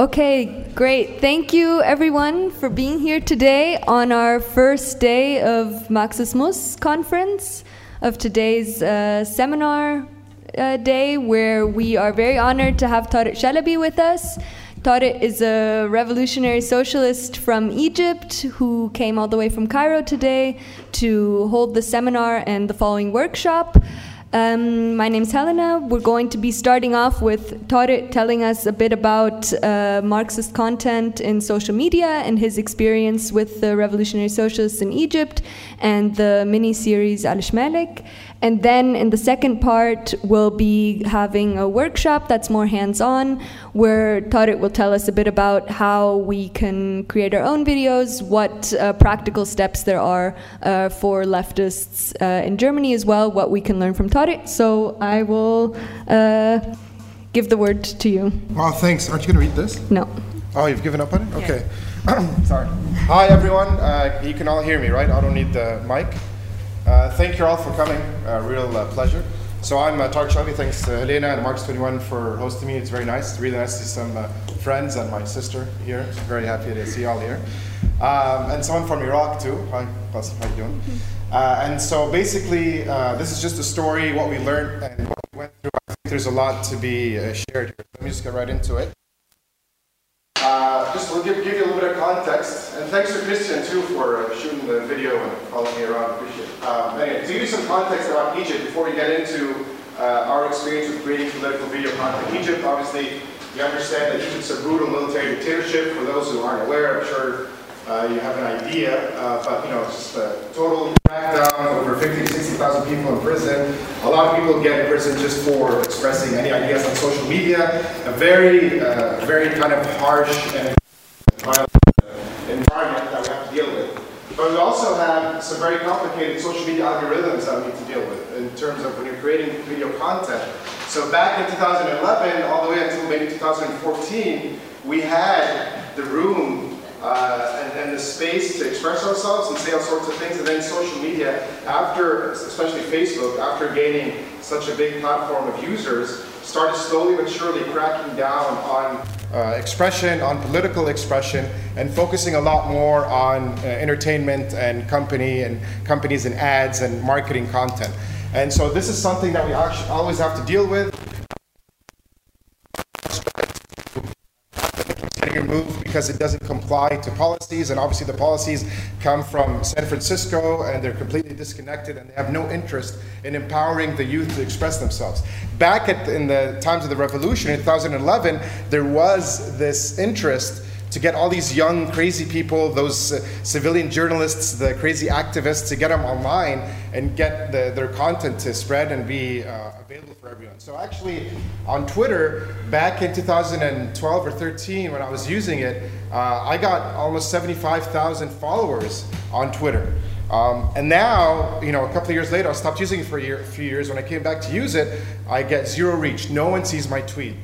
Okay, great. Thank you everyone for being here today on our first day of Marxismus conference of today's uh, seminar uh, day where we are very honored to have Tarek Shalaby with us. Tarek is a revolutionary socialist from Egypt who came all the way from Cairo today to hold the seminar and the following workshop. Um, my name's Helena. We're going to be starting off with Tarek telling us a bit about uh, Marxist content in social media and his experience with the revolutionary socialists in Egypt and the mini series Al Shmalik. And then in the second part, we'll be having a workshop that's more hands on, where Tarek will tell us a bit about how we can create our own videos, what uh, practical steps there are uh, for leftists uh, in Germany as well, what we can learn from Tarek. So I will uh, give the word to you. Well, thanks. Aren't you going to read this? No. Oh, you've given up on it? Okay. Sorry. Hi, everyone. Uh, you can all hear me, right? I don't need the mic. Uh, thank you all for coming. Uh, real uh, pleasure. So I'm uh, Tarek Shalaby. Thanks to Helena and Marx21 for hosting me. It's very nice. Really nice to see some uh, friends and my sister here. Very happy to see you all here. Um, and someone from Iraq too. Hi, Qasim, how you doing? Uh, and so basically, uh, this is just a story, what we learned and what we went through. I think there's a lot to be shared here. Let me just get right into it. Uh, just to give, give you a little bit of context, and thanks to Christian too for uh, shooting the video and following me around. Appreciate it. Um, anyway, to give you some context about Egypt before we get into uh, our experience with creating political video content. In Egypt, obviously, you understand that Egypt's a brutal military dictatorship. For those who aren't aware, I'm sure uh, you have an idea, uh, but you know, just a total crackdown, over 50 to 60,000 people in prison. A lot of people get in prison just for expressing any ideas on social media. A very, uh, very kind of harsh and violent environment that we have to deal with. But we also have some very complicated social media algorithms that we need to deal with in terms of when you're creating video content. So back in 2011, all the way until maybe 2014, we had the room uh, and, space to express ourselves and say all sorts of things. And then social media, after, especially Facebook, after gaining such a big platform of users, started slowly but surely cracking down on uh, expression, on political expression, and focusing a lot more on uh, entertainment and company and companies and ads and marketing content. And so this is something that we always have to deal with. Because it doesn't comply to policies, and obviously the policies come from San Francisco and they're completely disconnected and they have no interest in empowering the youth to express themselves. Back at, in the times of the revolution in 2011, there was this interest to get all these young, crazy people, those uh, civilian journalists, the crazy activists, to get them online and get the, their content to spread and be uh, available for everyone. So actually, on Twitter, back in 2012 or 13, when I was using it, uh, I got almost 75,000 followers on Twitter. Um, and now, you know, a couple of years later, I stopped using it for a, year, a few years. When I came back to use it, I get zero reach. No one sees my tweet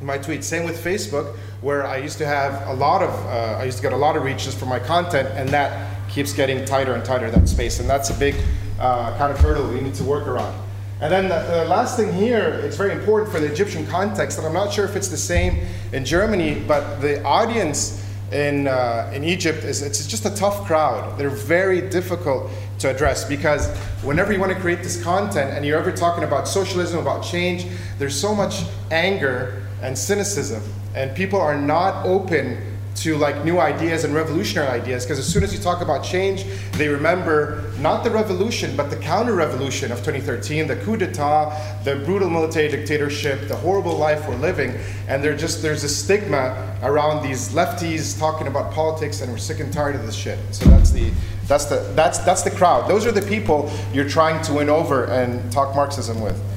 my tweets. Same with Facebook, where I used to have a lot of, uh, I used to get a lot of reaches for my content, and that keeps getting tighter and tighter, that space. And that's a big uh, kind of hurdle we need to work around. And then the, the, last thing here, it's very important for the Egyptian context, and I'm not sure if it's the same in Germany, but the audience in, uh, in Egypt is it's just a tough crowd. They're very difficult to address because whenever you want to create this content and you're ever talking about socialism, about change, there's so much anger and cynicism. And people are not open to like new ideas and revolutionary ideas because as soon as you talk about change, they remember not the revolution, but the counter-revolution of 2013, the coup d'etat, the brutal military dictatorship, the horrible life we're living, and they're just there's a stigma around these lefties talking about politics, and we're sick and tired of this shit. So that's the that's the that's that's the crowd. Those are the people you're trying to win over and talk Marxism with.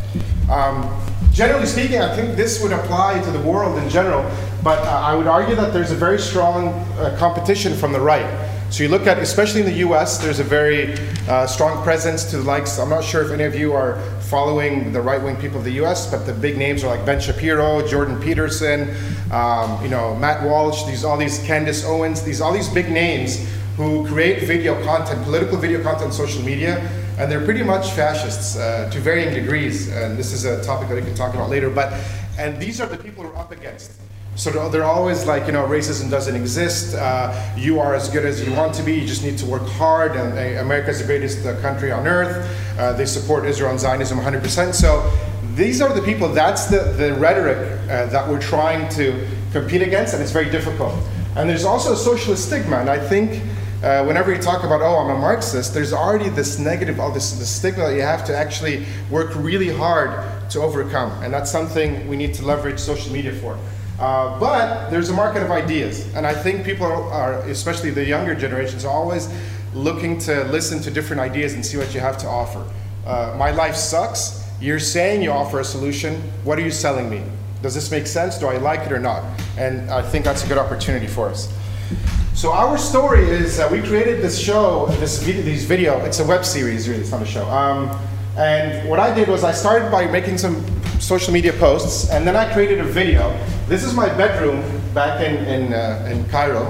Um, generally speaking, I think this would apply to the world in general, but uh, I would argue that there's a very strong uh, competition from the right. So you look at, especially in the US, there's a very uh, strong presence to the likes, I'm not sure if any of you are following the right wing people of the US, but the big names are like Ben Shapiro, Jordan Peterson, um, you know, Matt Walsh, these, all these Candace Owens, these, all these big names who create video content, political video content on social media and they're pretty much fascists uh, to varying degrees. And this is a topic that we can talk about later. But and these are the people we're up against. So they're- always like, you know, racism doesn't exist. Uh, you are as good as you want to be. You just need to work hard. And uh, America is the greatest uh, country on earth. Uh, they support Israel and Zionism 100%. So these are the people. That's the the rhetoric uh, that we're trying to compete against, and it's very difficult. And there's also a socialist stigma, and I think. Uh, whenever you talk about, oh, I'm a Marxist, there's already this negative, all this, this stigma that you have to actually work really hard to overcome. And that's something we need to leverage social media for. Uh, but there's a market of ideas, and I think people are, especially the younger generations, are always looking to listen to different ideas and see what you have to offer. Uh, my life sucks. You're saying you offer a solution. What are you selling me? Does this make sense? Do I like it or not? And I think that's a good opportunity for us. So our story is that we created this show, this video, these video. It's a web series, really. It's not a show. Um, and what I did was I started by making some social media posts, and then I created a video. This is my bedroom back in in, uh, in Cairo,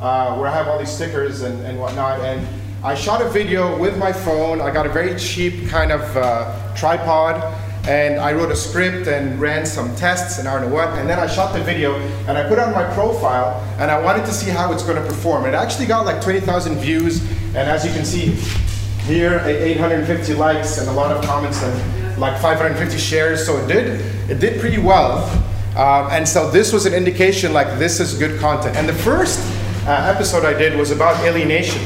uh, where I have all these stickers and, and whatnot. And I shot a video with my phone. I got a very cheap kind of uh, tripod, and I wrote a script and ran some tests and I don't know what. And then I shot the video and I put it on my profile, and I wanted to see how it's going to perform. It actually got like 20,000 views, and as you can see, here, 850 likes and a lot of comments and like 550 shares. So it did, it did pretty well. Um, and so this was an indication like this is good content. And the first uh, episode I did was about alienation.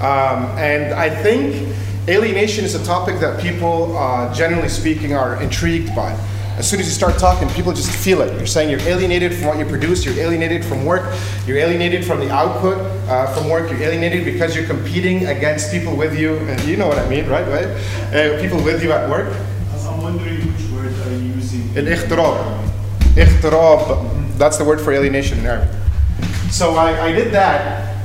Um, and I think alienation is a topic that people, uh, generally speaking, are intrigued by. As soon as you start talking, people just feel it. You're saying you're alienated from what you produce, you're alienated from work, you're alienated from the output uh, from work, you're alienated because you're competing against people with you. And you know what I mean, right? Right? Uh, people with you at work. I'm wondering which word are you using? الاغتراب اغتراب that's the word for alienation in Arabic so I, I did that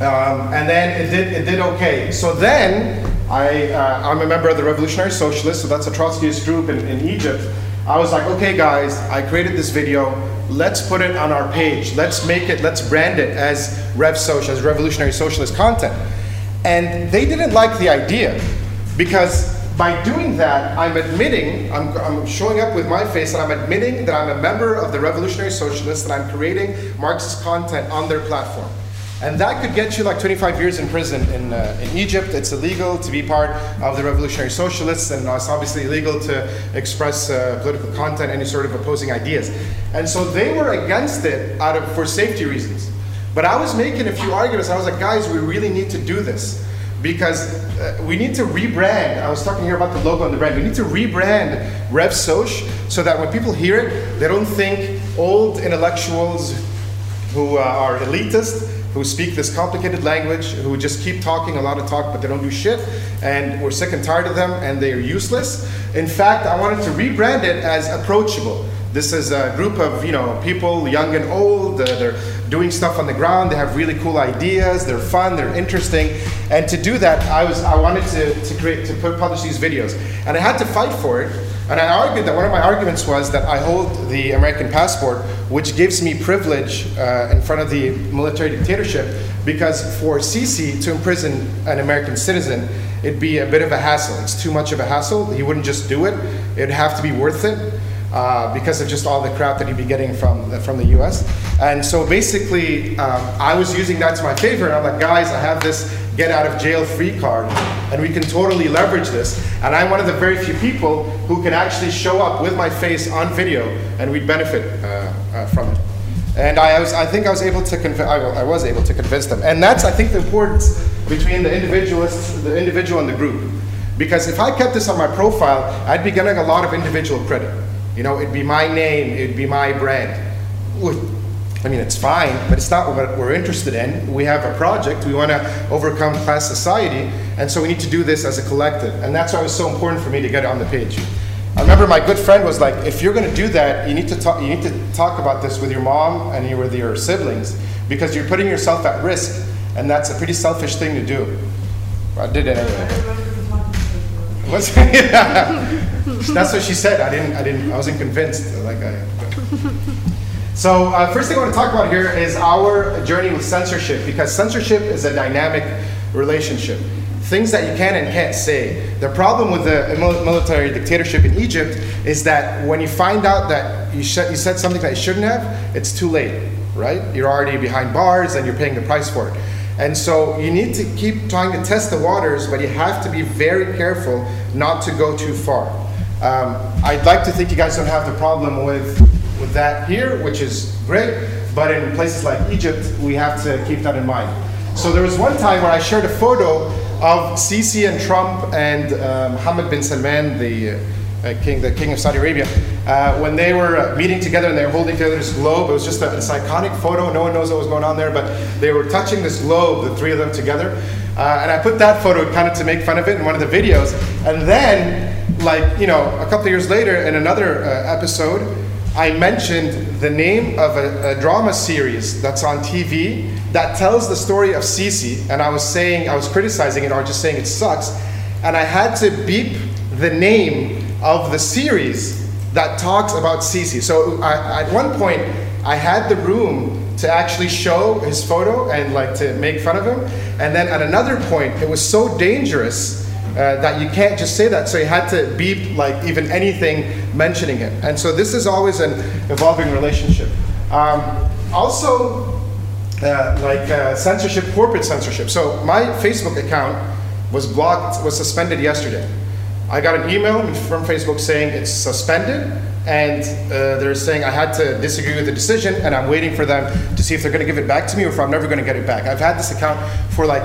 um, and then it did it did okay so then I uh, I'm a member of the Revolutionary Socialists so that's a Trotskyist group in, in Egypt. I was like okay guys I created this video. Let's put it on our page. Let's make it let's brand it as Rev Social as Revolutionary Socialist content. And they didn't like the idea because by doing that, I'm admitting, I'm, I'm showing up with my face and I'm admitting that I'm a member of the Revolutionary Socialists and I'm creating Marxist content on their platform. And that could get you like 25 years in prison in, uh, in Egypt. It's illegal to be part of the Revolutionary Socialists, and it's obviously illegal to express uh, political content, any sort of opposing ideas. And so they were against it out of for safety reasons. But I was making a few arguments. I was like, guys, we really need to do this because uh, we need to rebrand. I was talking here about the logo and the brand. We need to rebrand Rev Soch so that when people hear it, they don't think old intellectuals who uh, are elitist, who speak this complicated language, who just keep talking a lot of talk, but they don't do shit, and we're sick and tired of them, and they are useless. In fact, I wanted to rebrand it as approachable. This is a group of you know people, young and old. Uh, they're doing stuff on the ground. They have really cool ideas. They're fun. They're interesting. And to do that, I was I wanted to, to create to publish these videos, and I had to fight for it. And I argued that one of my arguments was that I hold the American passport, which gives me privilege uh, in front of the military dictatorship, because for Sisi to imprison an American citizen, it'd be a bit of a hassle. It's too much of a hassle. He wouldn't just do it. It'd have to be worth it uh, because of just all the crap that he'd be getting from the, from the U.S. And so basically, um, I was using that to my favor. And I'm like, guys, I have this get out of jail free card, and we can totally leverage this. And I'm one of the very few people who can actually show up with my face on video, and we'd benefit uh, uh, from it. And I was, I think I was able to convince, I, I was able to convince them. And that's, I think, the importance between the individualists, the individual and the group. Because if I kept this on my profile, I'd be getting a lot of individual credit. You know, it'd be my name, it'd be my brand. I mean, it's fine, but it's not what we're interested in. We have a project, we want to overcome class society, and so we need to do this as a collective. And that's why it was so important for me to get it on the page. I remember my good friend was like, if you're going to do that, you need to talk, you need to talk about this with your mom and with your siblings, because you're putting yourself at risk, and that's a pretty selfish thing to do. I did it anyway. What's, yeah. That's what she said. I didn't. I didn't. I wasn't convinced. Like I. So uh, first thing I want to talk about here is our journey with censorship, because censorship is a dynamic relationship. things that you can and can't say. The problem with the military dictatorship in Egypt is that when you find out that you, sh- you said something that you shouldn't have, it's too late, right? You're already behind bars and you're paying the price for it. And so you need to keep trying to test the waters, but you have to be very careful not to go too far. Um, I'd like to think you guys don't have the problem with, with that here, which is great, but in places like Egypt, we have to keep that in mind. So there was one time where I shared a photo of Sisi and Trump and um, Mohammed bin Salman, the uh, king, the king of Saudi Arabia, uh, when they were uh, meeting together and they were holding together this globe. It was just a, this iconic photo. No one knows what was going on there, but they were touching this globe, the three of them together. Uh, and I put that photo kind of to make fun of it in one of the videos. And then, like you know, a couple years later, in another uh, episode, I mentioned the name of a, a drama series that's on TV that tells the story of Sisi, and I was saying, I was criticizing it or just saying it sucks, and I had to beep the name of the series that talks about Sisi. So I, at one point, I had the room to actually show his photo and like to make fun of him, and then at another point, it was so dangerous uh, that you can't just say that. So you had to beep like even anything mentioning it. And so this is always an evolving relationship. Um, also, uh, like uh, censorship, corporate censorship. So my Facebook account was blocked, was suspended yesterday. I got an email from Facebook saying it's suspended, and uh, they're saying I had to disagree with the decision, and I'm waiting for them to see if they're going to give it back to me or if I'm never going to get it back. I've had this account for like,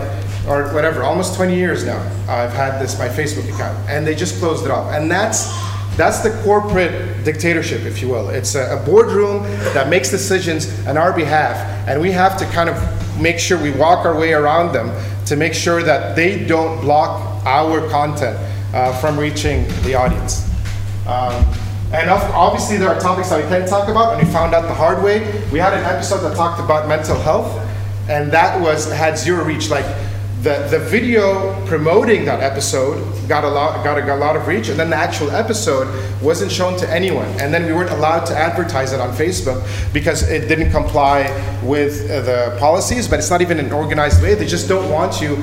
or whatever, almost 20 years now. I've had this my Facebook account, and they just closed it off, and that's that's the corporate dictatorship, if you will. It's a, a, boardroom that makes decisions on our behalf, and we have to kind of make sure we walk our way around them to make sure that they don't block our content uh, from reaching the audience. Um, and obviously, there are topics that we can't talk about, and we found out the hard way. We had an episode that talked about mental health, and that was had zero reach. Like the, the video promoting that episode got a lot got a, got a lot of reach and then the actual episode wasn't shown to anyone and then we weren't allowed to advertise it on facebook because it didn't comply with uh, the policies but it's not even an organized way they just don't want you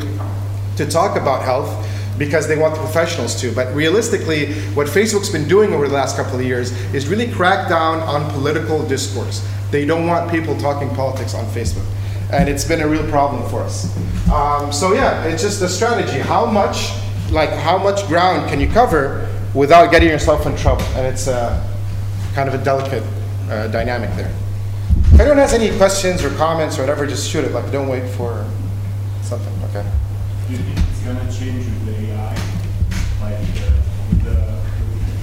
to talk about health because they want the professionals to. But realistically, what Facebook's been doing over the last couple of years is really crack down on political discourse. They don't want people talking politics on Facebook and it's been a real problem for us. Um, so yeah, it's just a strategy. How much, like how much ground can you cover without getting yourself in trouble? And it's uh, kind of a delicate uh, dynamic there. If anyone has any questions or comments or whatever, just shoot it. Like don't wait for something. Okay. Do you think it's gonna change with the AI? Like uh, with the,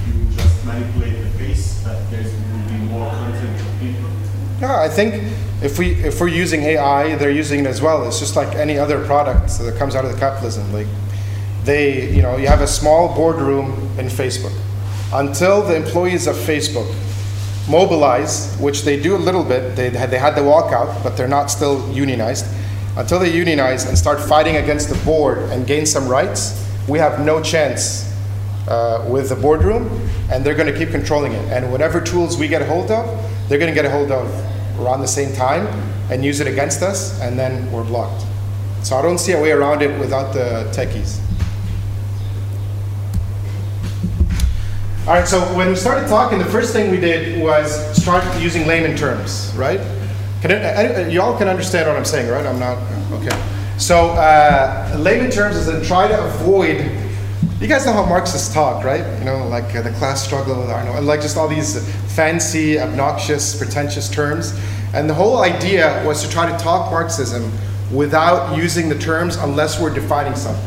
you just manipulate the face, that there's will be more content. Yeah, I think if we if we're using AI, they're using it as well. It's just like any other product that comes out of the capitalism. Like they, you know, you have a small boardroom in Facebook. Until the employees of Facebook mobilize, which they do a little bit, they had, they had the walkout, but they're not still unionized. Until they unionize and start fighting against the board and gain some rights, we have no chance uh, with the boardroom, and they're going to keep controlling it. And whatever tools we get a hold of, they're going to get a hold of around the same time and use it against us, and then we're blocked. So I don't see a way around it without the techies. All right, so when we started talking, the first thing we did was start using layman terms, right? Can it, you all can understand what I'm saying, right? I'm not, okay. So uh, layman terms is to try to avoid you guys know how Marxists talk, right? You know, like uh, the class struggle, and like just all these fancy, obnoxious, pretentious terms. And the whole idea was to try to talk Marxism without using the terms unless we're defining something.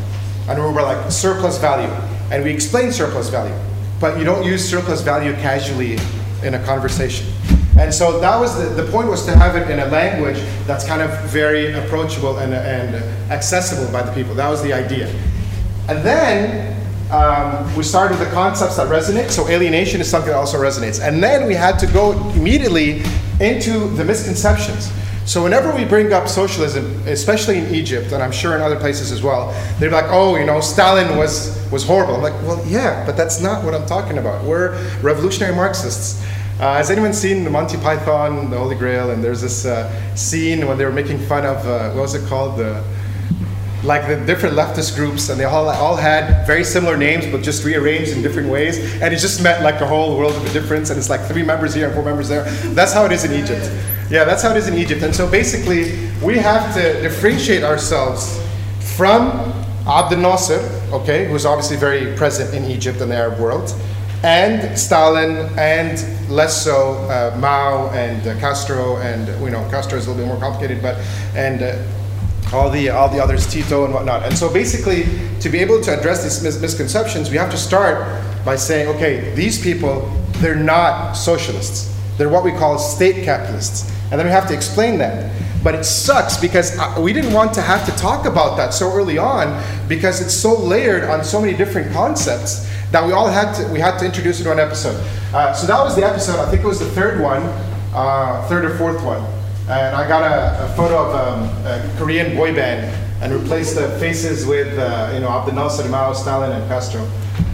And we were like surplus value, and we explain surplus value, but you don't use surplus value casually in a conversation. And so that was the, the point was to have it in a language that's kind of very approachable and, and accessible by the people. That was the idea. And then um, we started with the concepts that resonate. So alienation is something that also resonates. And then we had to go immediately into the misconceptions. So whenever we bring up socialism, especially in Egypt, and I'm sure in other places as well, they're like, oh, you know, Stalin was, was horrible. I'm like, well, yeah, but that's not what I'm talking about. We're revolutionary Marxists. Uh, has anyone seen Monty Python, the Holy Grail? And there's this uh, scene when they were making fun of, uh, what was it called? The, like the different leftist groups, and they all, all had very similar names, but just rearranged in different ways. And it just meant like the whole world of a difference. And it's like three members here and four members there. That's how it is in Egypt. Yeah, that's how it is in Egypt. And so basically, we have to differentiate ourselves from Abdel Nasser, okay, who's obviously very present in Egypt and the Arab world, and Stalin, and less so uh, Mao and uh, Castro, and you know Castro is a little bit more complicated, but and uh, all the all the others, Tito and whatnot. And so basically, to be able to address these mis- misconceptions, we have to start by saying, okay, these people, they're not socialists. They're what we call state capitalists, and then we have to explain that. But it sucks because uh, we didn't want to have to talk about that so early on because it's so layered on so many different concepts that we all had to we had to introduce it in one episode. Uh, so that was the episode. I think it was the third one, uh, third or fourth one. And I got a, a photo of um, a Korean boy band and replaced the faces with uh, you know Abdel Nasser, Mao, Stalin, and Castro.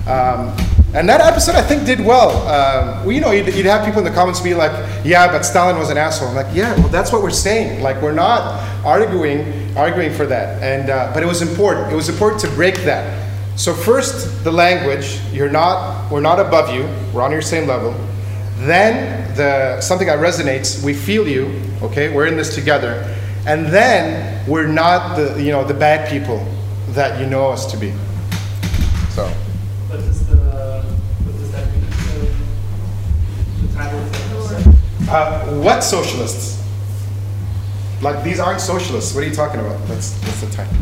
Um, and that episode, I think, did well. Um, well you know, you'd, you'd, have people in the comments be like, "Yeah, but Stalin was an asshole." I'm like, "Yeah, well, that's what we're saying. Like, we're not arguing arguing for that." And uh, but it was important. It was important to break that. So first, the language. You're not. We're not above you. We're on your same level. Then the something that resonates. We feel you. Okay, we're in this together. And then we're not the you know the bad people that you know us to be. So. Uh, what socialists? Like these aren't socialists. What are you talking about? That's that's the title.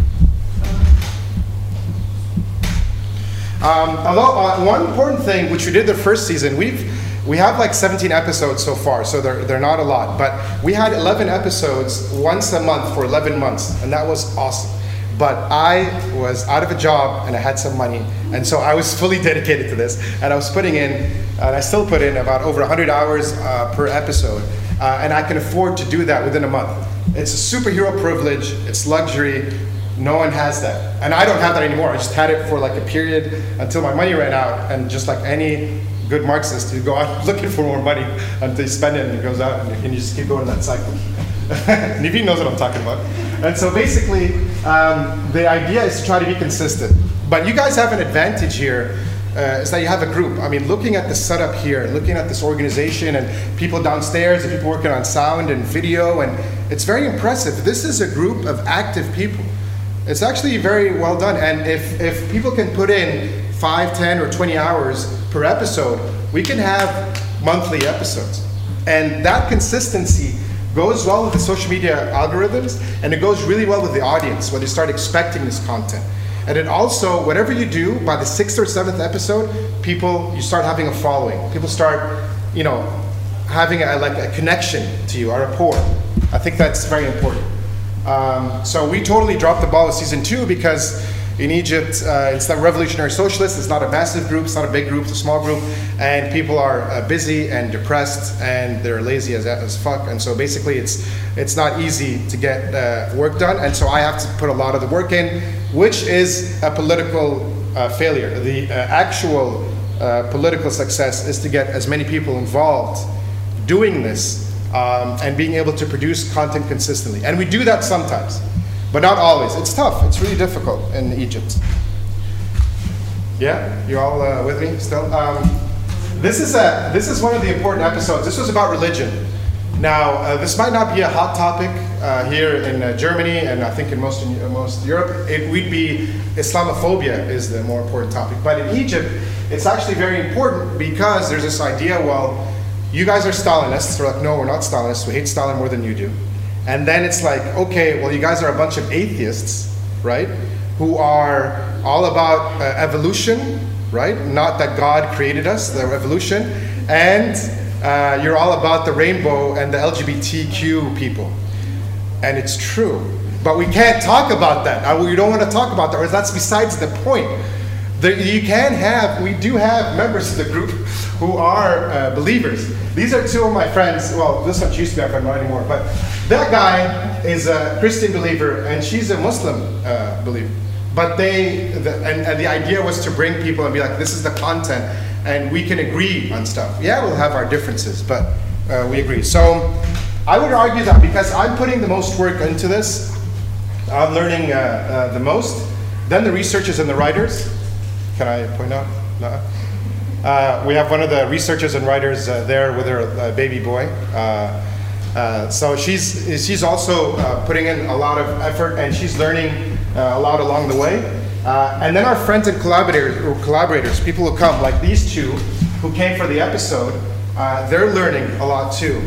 Um, although uh, one important thing, which we did the first season, we've we have like 17 episodes so far, so they're, they're not a lot. But we had 11 episodes once a month for 11 months, and that was awesome. But I was out of a job and I had some money, and so I was fully dedicated to this. And I was putting in, and I still put in about over 100 hours uh, per episode, uh, and I can afford to do that within a month. It's a superhero privilege. It's luxury. No one has that, and I don't have that anymore. I just had it for like a period until my money ran out, and just like any good Marxist, you go out looking for more money until you spend it, and it goes out, and you just keep going in that cycle. Naveen knows what I'm talking about. And so basically, um, the idea is to try to be consistent. But you guys have an advantage here. Uh, is that you have a group. I mean, looking at the setup here, looking at this organization, and people downstairs, and people working on sound and video, and it's very impressive. This is a group of active people. It's actually very well done. And if, if people can put in 5, 10, or 20 hours per episode, we can have monthly episodes. And that consistency goes well with the social media algorithms and it goes really well with the audience when they start expecting this content. And it also, whatever you do, by the sixth or seventh episode, people, you start having a following. People start, you know, having a, like a connection to you, a rapport. I think that's very important. Um, so we totally dropped the ball with season two because in Egypt, uh, it's not revolutionary socialist. It's not a massive group. It's not a big group. It's a small group, and people are uh, busy and depressed, and they're lazy as, as fuck. And so basically, it's it's not easy to get uh, work done. And so I have to put a lot of the work in, which is a political uh, failure. The uh, actual uh, political success is to get as many people involved doing this um, and being able to produce content consistently. And we do that sometimes but not always. It's tough. It's really difficult in Egypt. Yeah, you all uh, with me still? Um, this is a this is one of the important episodes. This was about religion. Now, uh, this might not be a hot topic uh, here in uh, Germany, and I think in most in most Europe, it would be Islamophobia is the more important topic. But in Egypt, it's actually very important because there's this idea. Well, you guys are Stalinists. We're like, no, we're not Stalinists. We hate Stalin more than you do. And then it's like, okay, well, you guys are a bunch of atheists, right? Who are all about uh, evolution, right? Not that God created us, the evolution. And uh, you're all about the rainbow and the LGBTQ people. And it's true. But we can't talk about that. Uh, we don't want to talk about that, or that's besides the point. The, you can have, we do have members of the group who are uh, believers. These are two of my friends. Well, this one used to be my friend, not anymore. But that guy is a Christian believer, and she's a Muslim uh, believer. But they, the, and, and, the idea was to bring people and be like, this is the content, and we can agree on stuff. Yeah, we'll have our differences, but uh, we agree. So I would argue that because I'm putting the most work into this, I'm learning uh, uh, the most. Then the researchers and the writers. Can I point out? No. Uh, we have one of the researchers and writers uh, there with her uh, baby boy. Uh, so she's she's also uh, putting in a lot of effort and she's learning uh, a lot along the way. Uh, and then our friends and collaborators, or collaborators, people who come like these two, who came for the episode, uh, they're learning a lot too.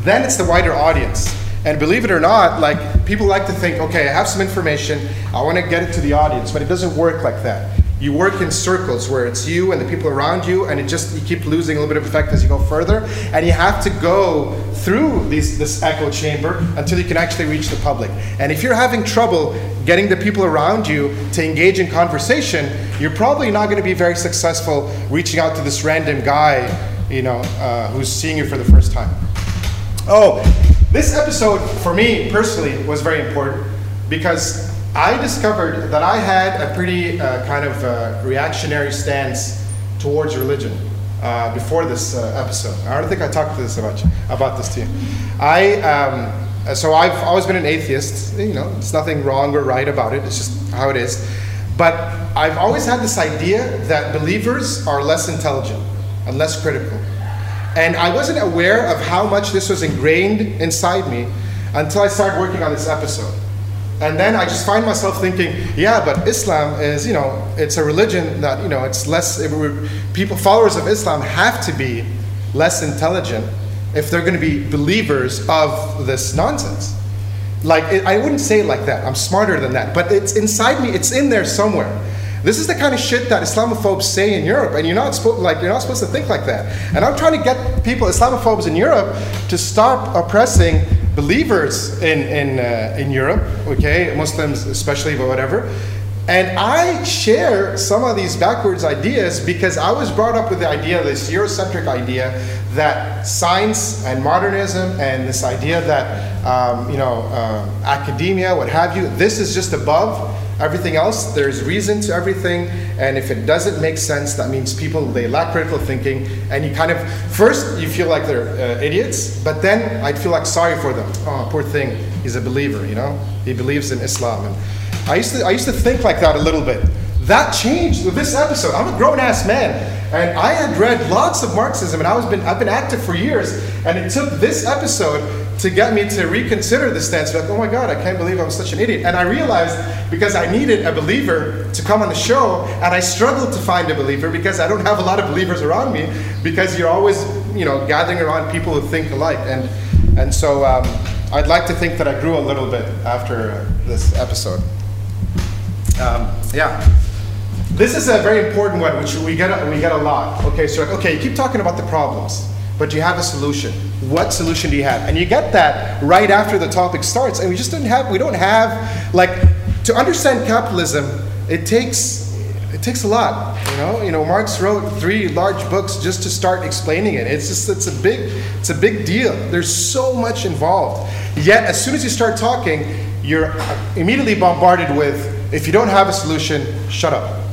Then it's the wider audience. And believe it or not, like people like to think, okay, I have some information, I want to get it to the audience, but it doesn't work like that. You work in circles where it's you and the people around you, and it just you keep losing a little bit of effect as you go further, and you have to go through these, this echo chamber until you can actually reach the public. And if you're having trouble getting the people around you to engage in conversation, you're probably not going to be very successful reaching out to this random guy, you know, uh, who's seeing you for the first time. Oh, this episode for me personally was very important because I discovered that I had a pretty uh, kind of uh, reactionary stance towards religion uh, before this uh, episode. I don't think I talked to this about you, about this to you. I um, so I've always been an atheist. You know, there's nothing wrong or right about it. It's just how it is. But I've always had this idea that believers are less intelligent and less critical. And I wasn't aware of how much this was ingrained inside me until I started working on this episode. And then I just find myself thinking, yeah, but Islam is, you know, it's a religion that, you know, it's less, it, would- people, followers of Islam have to be less intelligent if they're going to be believers of this nonsense. Like, it, I wouldn't say like that. I'm smarter than that. But it's inside me, it's in there somewhere. This is the kind of shit that Islamophobes say in Europe, and you're not supposed like you're not supposed to think like that. And I'm trying to get people, Islamophobes in Europe, to stop oppressing believers in in uh, in Europe. Okay, Muslims especially, but whatever. And I share some of these backwards ideas because I was brought up with the idea, this Eurocentric idea, that science and modernism and this idea that um, you know uh, academia, what have you, this is just above everything else. There's reason to everything, and if it doesn't make sense, that means people they lack critical thinking, and you kind of first you feel like they're uh, idiots, but then I'd feel like sorry for them. Oh, poor thing, he's a believer, you know, he believes in Islam, and I used to I used to think like that a little bit. That changed with this episode. I'm a grown ass man, and I had read lots of Marxism, and I was been I've been active for years, and it took this episode to get me to reconsider the stance. Like, oh my God, I can't believe I'm such an idiot. And I realized because I needed a believer to come on the show, and I struggled to find a believer because I don't have a lot of believers around me. Because you're always, you know, gathering around people who think alike, and and so um, I'd like to think that I grew a little bit after this episode. Um, yeah. This is a very important one, which we get we get a lot. Okay, so okay, you keep talking about the problems, but you have a solution? What solution do you have? And you get that right after the topic starts, and we just don't have we don't have like to understand capitalism. It takes it takes a lot, you know. You know, Marx wrote three large books just to start explaining it. It's just it's a big it's a big deal. There's so much involved. Yet, as soon as you start talking, you're immediately bombarded with if you don't have a solution, shut up.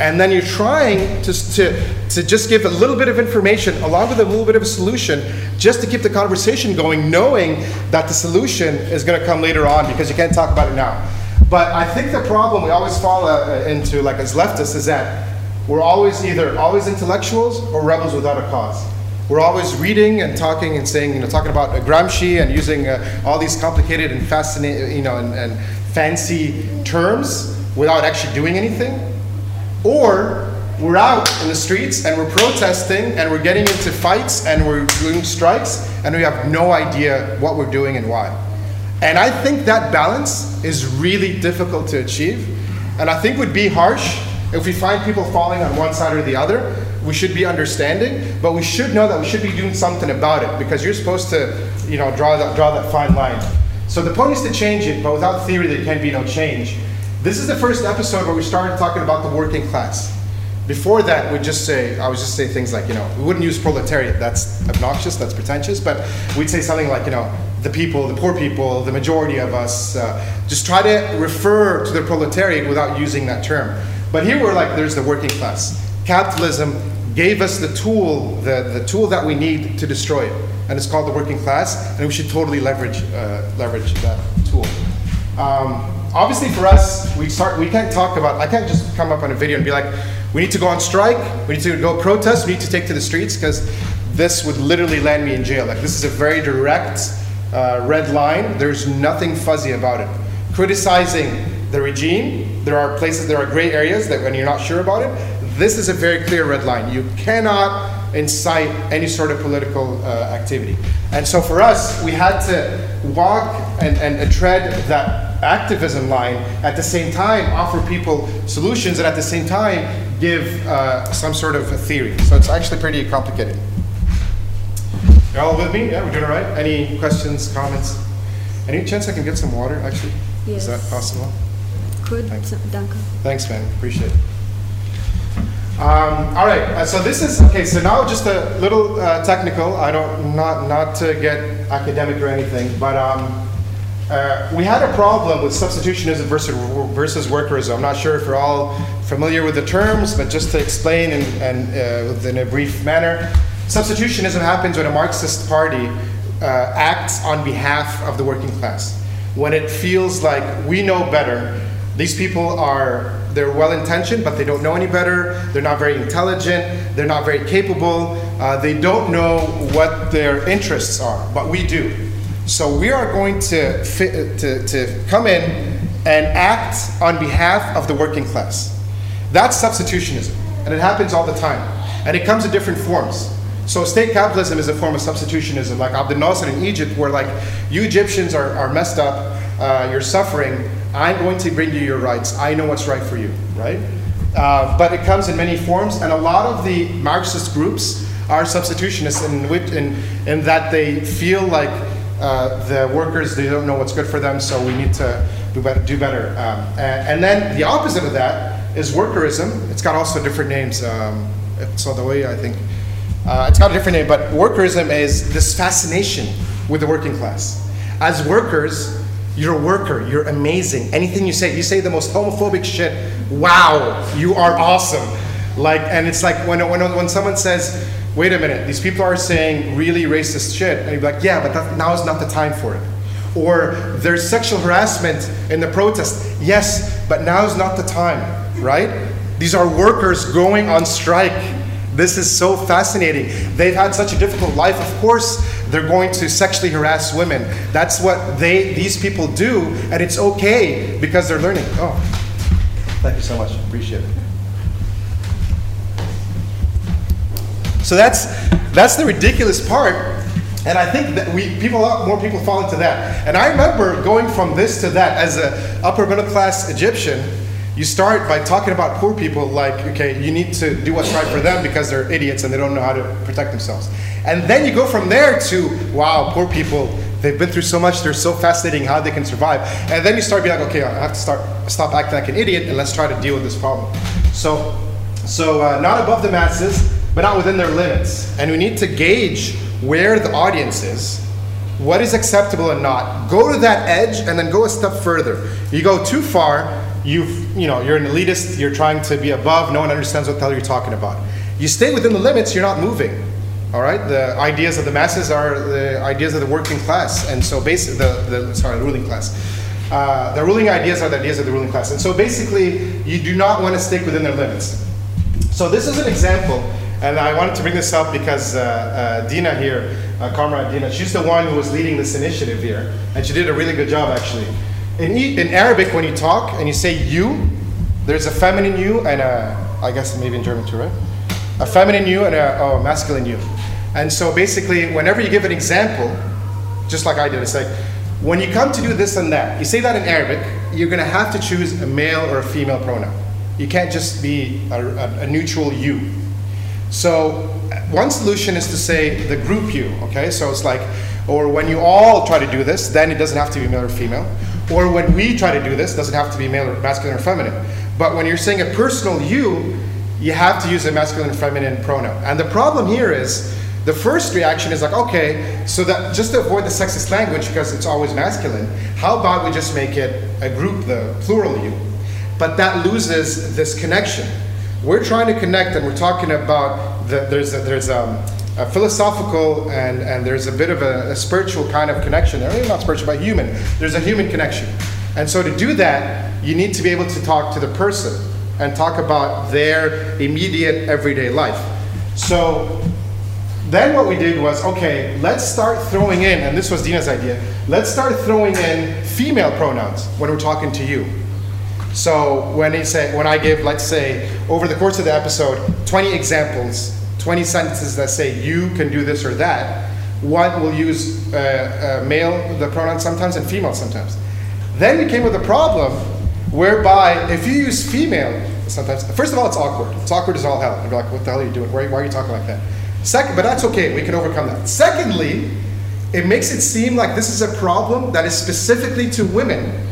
And then you're trying to, to, to just give a little bit of information along with a little bit of a solution just to keep the conversation going, knowing that the solution is going to come later on because you can't talk about it now. But I think the problem we always fall uh, into, like as leftists, is that we're always either always intellectuals or rebels without a cause. We're always reading and talking and saying, you know, talking about uh, Gramsci and using uh, all these complicated and fascinating, you know, and, and fancy terms without actually doing anything. Or we're out in the streets and we're protesting and we're getting into fights and we're doing strikes and we have no idea what we're doing and why. And I think that balance is really difficult to achieve. And I think would be harsh if we find people falling on one side or the other. We should be understanding, but we should know that we should be doing something about it because you're supposed to, you know, draw that draw that fine line. So the point is to change it, but without theory there can be no change. This is the first episode where we started talking about the working class. Before that, we'd just say, I would just say things like, you know, we wouldn't use proletariat, that's obnoxious, that's pretentious, but we'd say something like, you know, the people, the poor people, the majority of us, uh, just try to refer to the proletariat without using that term. But here we're like, there's the working class. Capitalism gave us the tool, the, the tool that we need to destroy it, and it's called the working class, and we should totally leverage, uh, leverage that tool. Um, obviously for us, we start. We can't talk about. I can't just come up on a video and be like, we need to go on strike. We need to go protest. We need to take to the streets because this would literally land me in jail. Like this is a very direct uh, red line. There's nothing fuzzy about it. Criticizing the regime. There are places. There are gray areas that when you're not sure about it. This is a very clear red line. You cannot incite any sort of political uh, activity. And so for us, we had to walk and, and, and tread that activism line at the same time offer people solutions and at the same time give uh, some sort of a theory. So it's actually pretty complicated. You're all with me? Yeah, we're doing all right? Any questions, comments? Any chance I can get some water, actually? Is that possible? Could, Thanks. danke. Thanks, man. Appreciate it. Um, all right. Uh, so this is okay. So now just a little uh, technical. I don't not not to get academic or anything, but um, uh, we had a problem with substitutionism versus versus workerism. I'm not sure if you're all familiar with the terms, but just to explain and, and uh, within a brief manner, substitutionism happens when a Marxist party uh, acts on behalf of the working class. When it feels like we know better, these people are they're well intentioned, but they don't know any better. They're not very intelligent. They're not very capable. Uh, they don't know what their interests are, but we do. So we are going to, fit, to, to come in and act on behalf of the working class. That's substitutionism, and it happens all the time. And it comes in different forms. So state capitalism is a form of substitutionism, like Abdel Nasser in Egypt, where like you Egyptians are, are messed up, uh, you're suffering. I'm going to bring you your rights. I know what's right for you, right? Uh, but it comes in many forms, and a lot of the Marxist groups are substitutionists in, which, in, in that they feel like uh, the workers they don't know what's good for them, so we need to do better. Do better. Um, and, and then the opposite of that is workerism. It's got also different names. Um, so the way I think uh, it's got a different name, but workerism is this fascination with the working class. As workers, you're a worker. You're amazing. Anything you say, you say the most homophobic shit. Wow, you are awesome. Like, and it's like when when when someone says, "Wait a minute, these people are saying really racist shit," and you're like, "Yeah, but that, now is not the time for it." Or there's sexual harassment in the protest. Yes, but now is not the time, right? These are workers going on strike. This is so fascinating. They've had such a difficult life. Of course, they're going to sexually harass women. That's what they these people do, and it's okay because they're learning. Oh, thank you so much. Appreciate it. So that's that's the ridiculous part, and I think that we people more people fall into that. And I remember going from this to that as a upper middle class Egyptian. You start by talking about poor people, like okay, you need to do what's right for them because they're idiots and they don't know how to protect themselves. And then you go from there to wow, poor people. They've been through so much. They're so fascinating how they can survive. And then you start being like, okay, I have to start stop acting like an idiot and let's try to deal with this problem. So, so uh, not above the masses, but not within their limits. And we need to gauge where the audience is, what is acceptable and not. Go to that edge and then go a step further. You go too far, you've you know you're an elitist. You're trying to be above. No one understands what the hell you're talking about. You stay within the limits. You're not moving. All right. The ideas of the masses are the ideas of the working class, and so basically the, the sorry the ruling class. Uh, the ruling ideas are the ideas of the ruling class, and so basically you do not want to stick within their limits. So this is an example, and I wanted to bring this up because uh, uh, Dina here, uh, Comrade Dina, she's the one who was leading this initiative here, and she did a really good job actually. In, in Arabic, when you talk and you say you, there's a feminine you and a, I guess maybe in German too, right? A feminine you and a oh, masculine you. And so basically, whenever you give an example, just like I did, it's like, when you come to do this and that, you say that in Arabic, you're gonna have to choose a male or a female pronoun. You can't just be a, a, a neutral you. So one solution is to say the group you, okay? So it's like, or when you all try to do this, then it doesn't have to be male or female. Or when we try to do this, it doesn't have to be male or masculine or feminine. But when you're saying a personal you, you have to use a masculine and feminine pronoun. And the problem here is the first reaction is like, okay, so that just to avoid the sexist language because it's always masculine, how about we just make it a group, the plural you? But that loses this connection. We're trying to connect, and we're talking about the, there's a, there's um, a philosophical and, and there's a bit of a, a spiritual kind of connection there. Maybe not spiritual, but human. There's a human connection. And so to do that, you need to be able to talk to the person and talk about their immediate everyday life. So then what we did was, okay, let's start throwing in, and this was Dina's idea, let's start throwing in female pronouns when we're talking to you. So when he say, when I give, let's say, over the course of the episode, 20 examples, 20 sentences that say you can do this or that, one will use uh, uh, male, the pronoun sometimes, and female sometimes. Then we came with a problem whereby if you use female, sometimes, first of all, it's awkward. It's awkward as all hell. And you're like, what the hell are you doing? Why, why are you talking like that? Second, but that's okay. We can overcome that. Secondly, it makes it seem like this is a problem that is specifically to women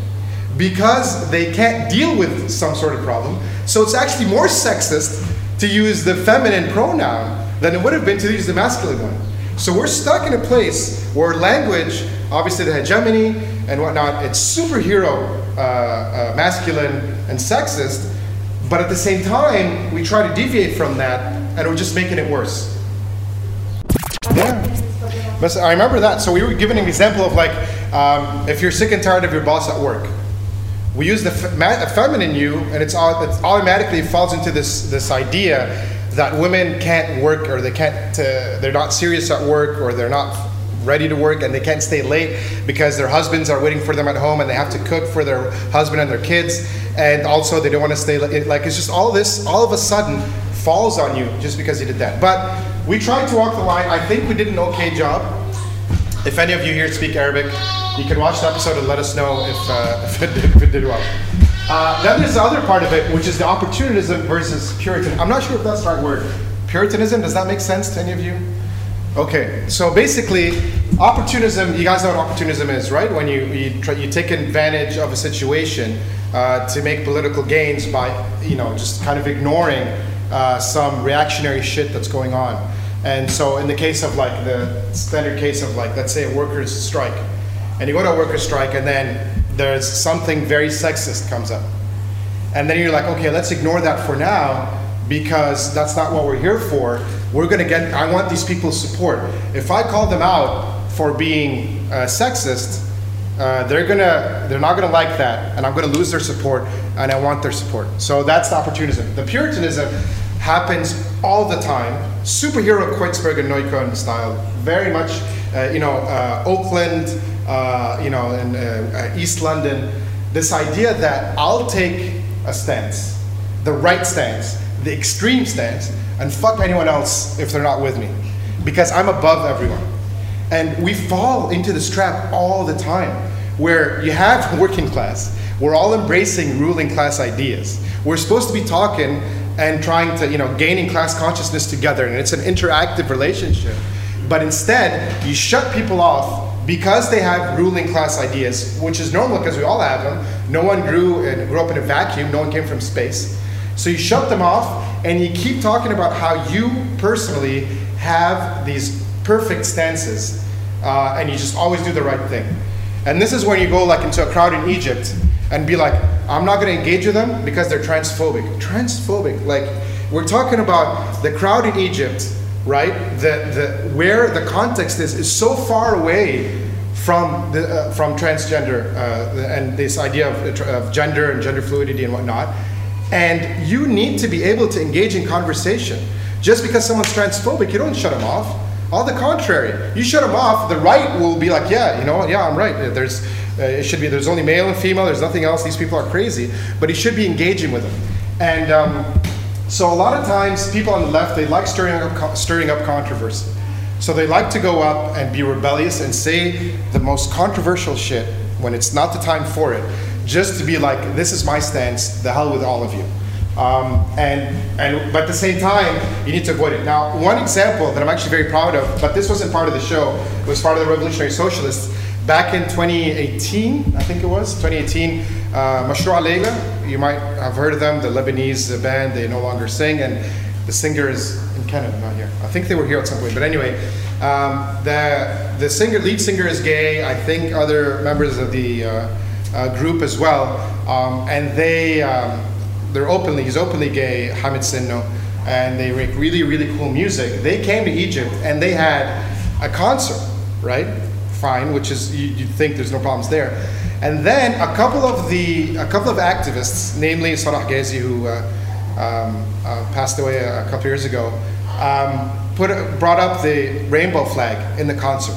because they can't deal with some sort of problem. So it's actually more sexist to use the feminine pronoun than it would have been to use the masculine one. So we're stuck in a place where language, obviously the hegemony and whatnot, it's superhero uh, uh, masculine and sexist, but at the same time, we try to deviate from that and we're just making it worse. Yeah. I remember that. So we were given an example of like, um, if you're sick and tired of your boss at work, we use the fe- feminine you, and it's, it's automatically falls into this this idea that women can't work or they can't uh, they're not serious at work or they're not ready to work and they can't stay late because their husbands are waiting for them at home and they have to cook for their husband and their kids and also they don't want to stay late. like it's just all this all of a sudden falls on you just because you did that but we tried to walk the line i think we did an okay job if any of you here speak arabic you can watch the episode and let us know if, uh, if, it, did, if it did well uh, then there's the other part of it which is the opportunism versus puritan i'm not sure if that's the right word puritanism does that make sense to any of you Okay, so basically, opportunism. You guys know what opportunism is, right? When you you, try, you take advantage of a situation uh, to make political gains by you know just kind of ignoring uh, some reactionary shit that's going on. And so, in the case of like the standard case of like let's say a workers' strike, and you go to a workers' strike, and then there's something very sexist comes up, and then you're like, okay, let's ignore that for now because that's not what we're here for. We're going to get, I want these people's support. If I call them out for being uh, sexist, uh, they're gonna, they're not gonna like that, and I'm gonna lose their support, and I want their support. So that's the opportunism. The Puritanism happens all the time, superhero Kreuzberg and Neukölln style, very much, uh, you know, uh, Oakland, uh, you know, in uh, East London. This idea that I'll take a stance, the right stance, the extreme stance and fuck anyone else if they're not with me because I'm above everyone. And we fall into this trap all the time where you have working class, we're all embracing ruling class ideas. We're supposed to be talking and trying to, you know, gaining class consciousness together, and it's an interactive relationship. But instead, you shut people off because they have ruling class ideas, which is normal because we all have them. No one grew and grew up in a vacuum. No one came from space. So you shut them off and you keep talking about how you personally have these perfect stances uh, and you just always do the right thing. And this is when you go like into a crowd in Egypt and be like, I'm not going to engage with them because they're transphobic. Transphobic, like we're talking about the crowd in Egypt, right? The, the where the context is is so far away from the uh, from transgender uh, and this idea of, of gender and gender fluidity and whatnot and you need to be able to engage in conversation. Just because someone's transphobic, you don't shut them off. On the contrary, you shut them off. The right will be like, yeah, you know, yeah, I'm right. There's, uh, it should be. There's only male and female. There's nothing else. These people are crazy. But he should be engaging with them. And um, so a lot of times, people on the left they like stirring up, stirring up controversy. So they like to go up and be rebellious and say the most controversial shit when it's not the time for it just to be like, this is my stance, the hell with all of you. Um, and, and but at the same time, you need to avoid it. Now, one example that I'm actually very proud of, but this wasn't part of the show, it was part of the Revolutionary Socialists. Back in 2018, I think it was, 2018, uh, Mashrou' Leila, you might have heard of them, the Lebanese band, they no longer sing, and the singer is in Canada, not here. I think they were here at some point, but anyway, um, the, the singer, lead singer is gay. I think other members of the uh, uh, group as well, um, and they um, they're openly he's openly gay, Hamed Sinno, and they make really really cool music. They came to Egypt and they had a concert, right? Fine, which is you, would think there's no problems there. And then a couple of the a couple of activists, namely Hegazi, who uh, um, uh, passed away a, a couple years ago, um, put brought up the rainbow flag in the concert.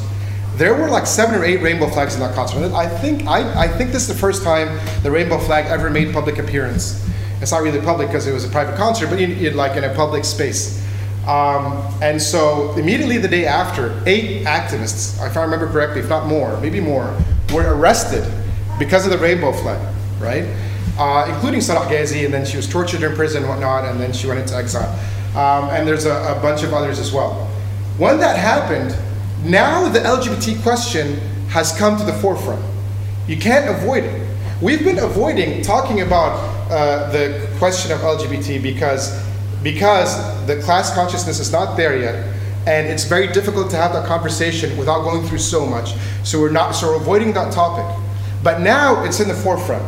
There were like seven or eight rainbow flags in that concert. And I think I, I think this is the first time the rainbow flag ever made public appearance. It's not really public because it was a private concert, but in, in like in a public space. Um, and so immediately the day after, eight activists, if I remember correctly, if not more, maybe more, were arrested because of the rainbow flag, right? Uh, including Sarah Hegazi, and then she was tortured in prison and whatnot, and then she went into exile. Um, and there's a, a bunch of others as well. When that happened, now the LGBT question has come to the forefront. You can't avoid it. We've been avoiding talking about uh, the question of LGBT because, because the class consciousness is not there yet, and it's very difficult to have that conversation without going through so much. So we're not so we're avoiding that topic. But now it's in the forefront.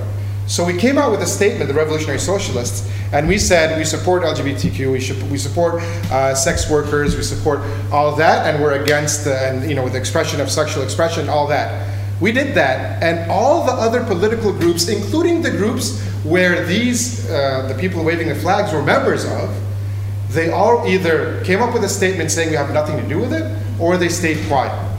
So we came out with a statement, the Revolutionary Socialists, and we said we support LGBTQ, we, we support uh, sex workers, we support all that, and we're against, uh, and you know, the expression of sexual expression, all that. We did that, and all the other political groups, including the groups where these, uh, the people waving the flags were members of, they all either came up with a statement saying we have nothing to do with it, or they stayed quiet.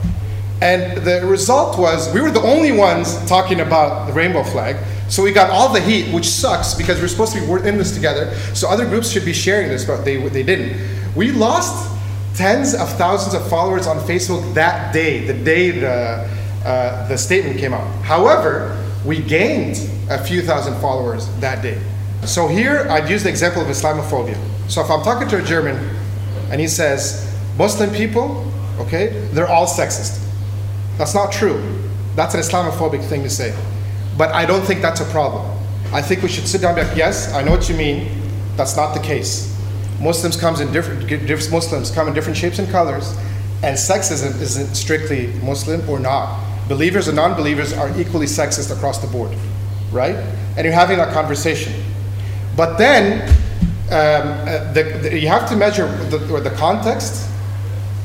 And the result was we were the only ones talking about the rainbow flag. So we got all the heat, which sucks because we're supposed to be in this together. So other groups should be sharing this, but they, they didn't. We lost tens of thousands of followers on Facebook that day, the day the, uh, the statement came out. However, we gained a few thousand followers that day. So here I'd use the example of Islamophobia. So if I'm talking to a German and he says, Muslim people, okay, they're all sexist. That's not true. That's an Islamophobic thing to say. But I don't think that's a problem. I think we should sit down and be like, yes, I know what you mean. That's not the case. Muslims comes in different Muslims come in different shapes and colors, and sexism isn't strictly Muslim or not. Believers and non-believers are equally sexist across the board, right? And you're having that conversation. But then um, uh, the, the, you have to measure the, the context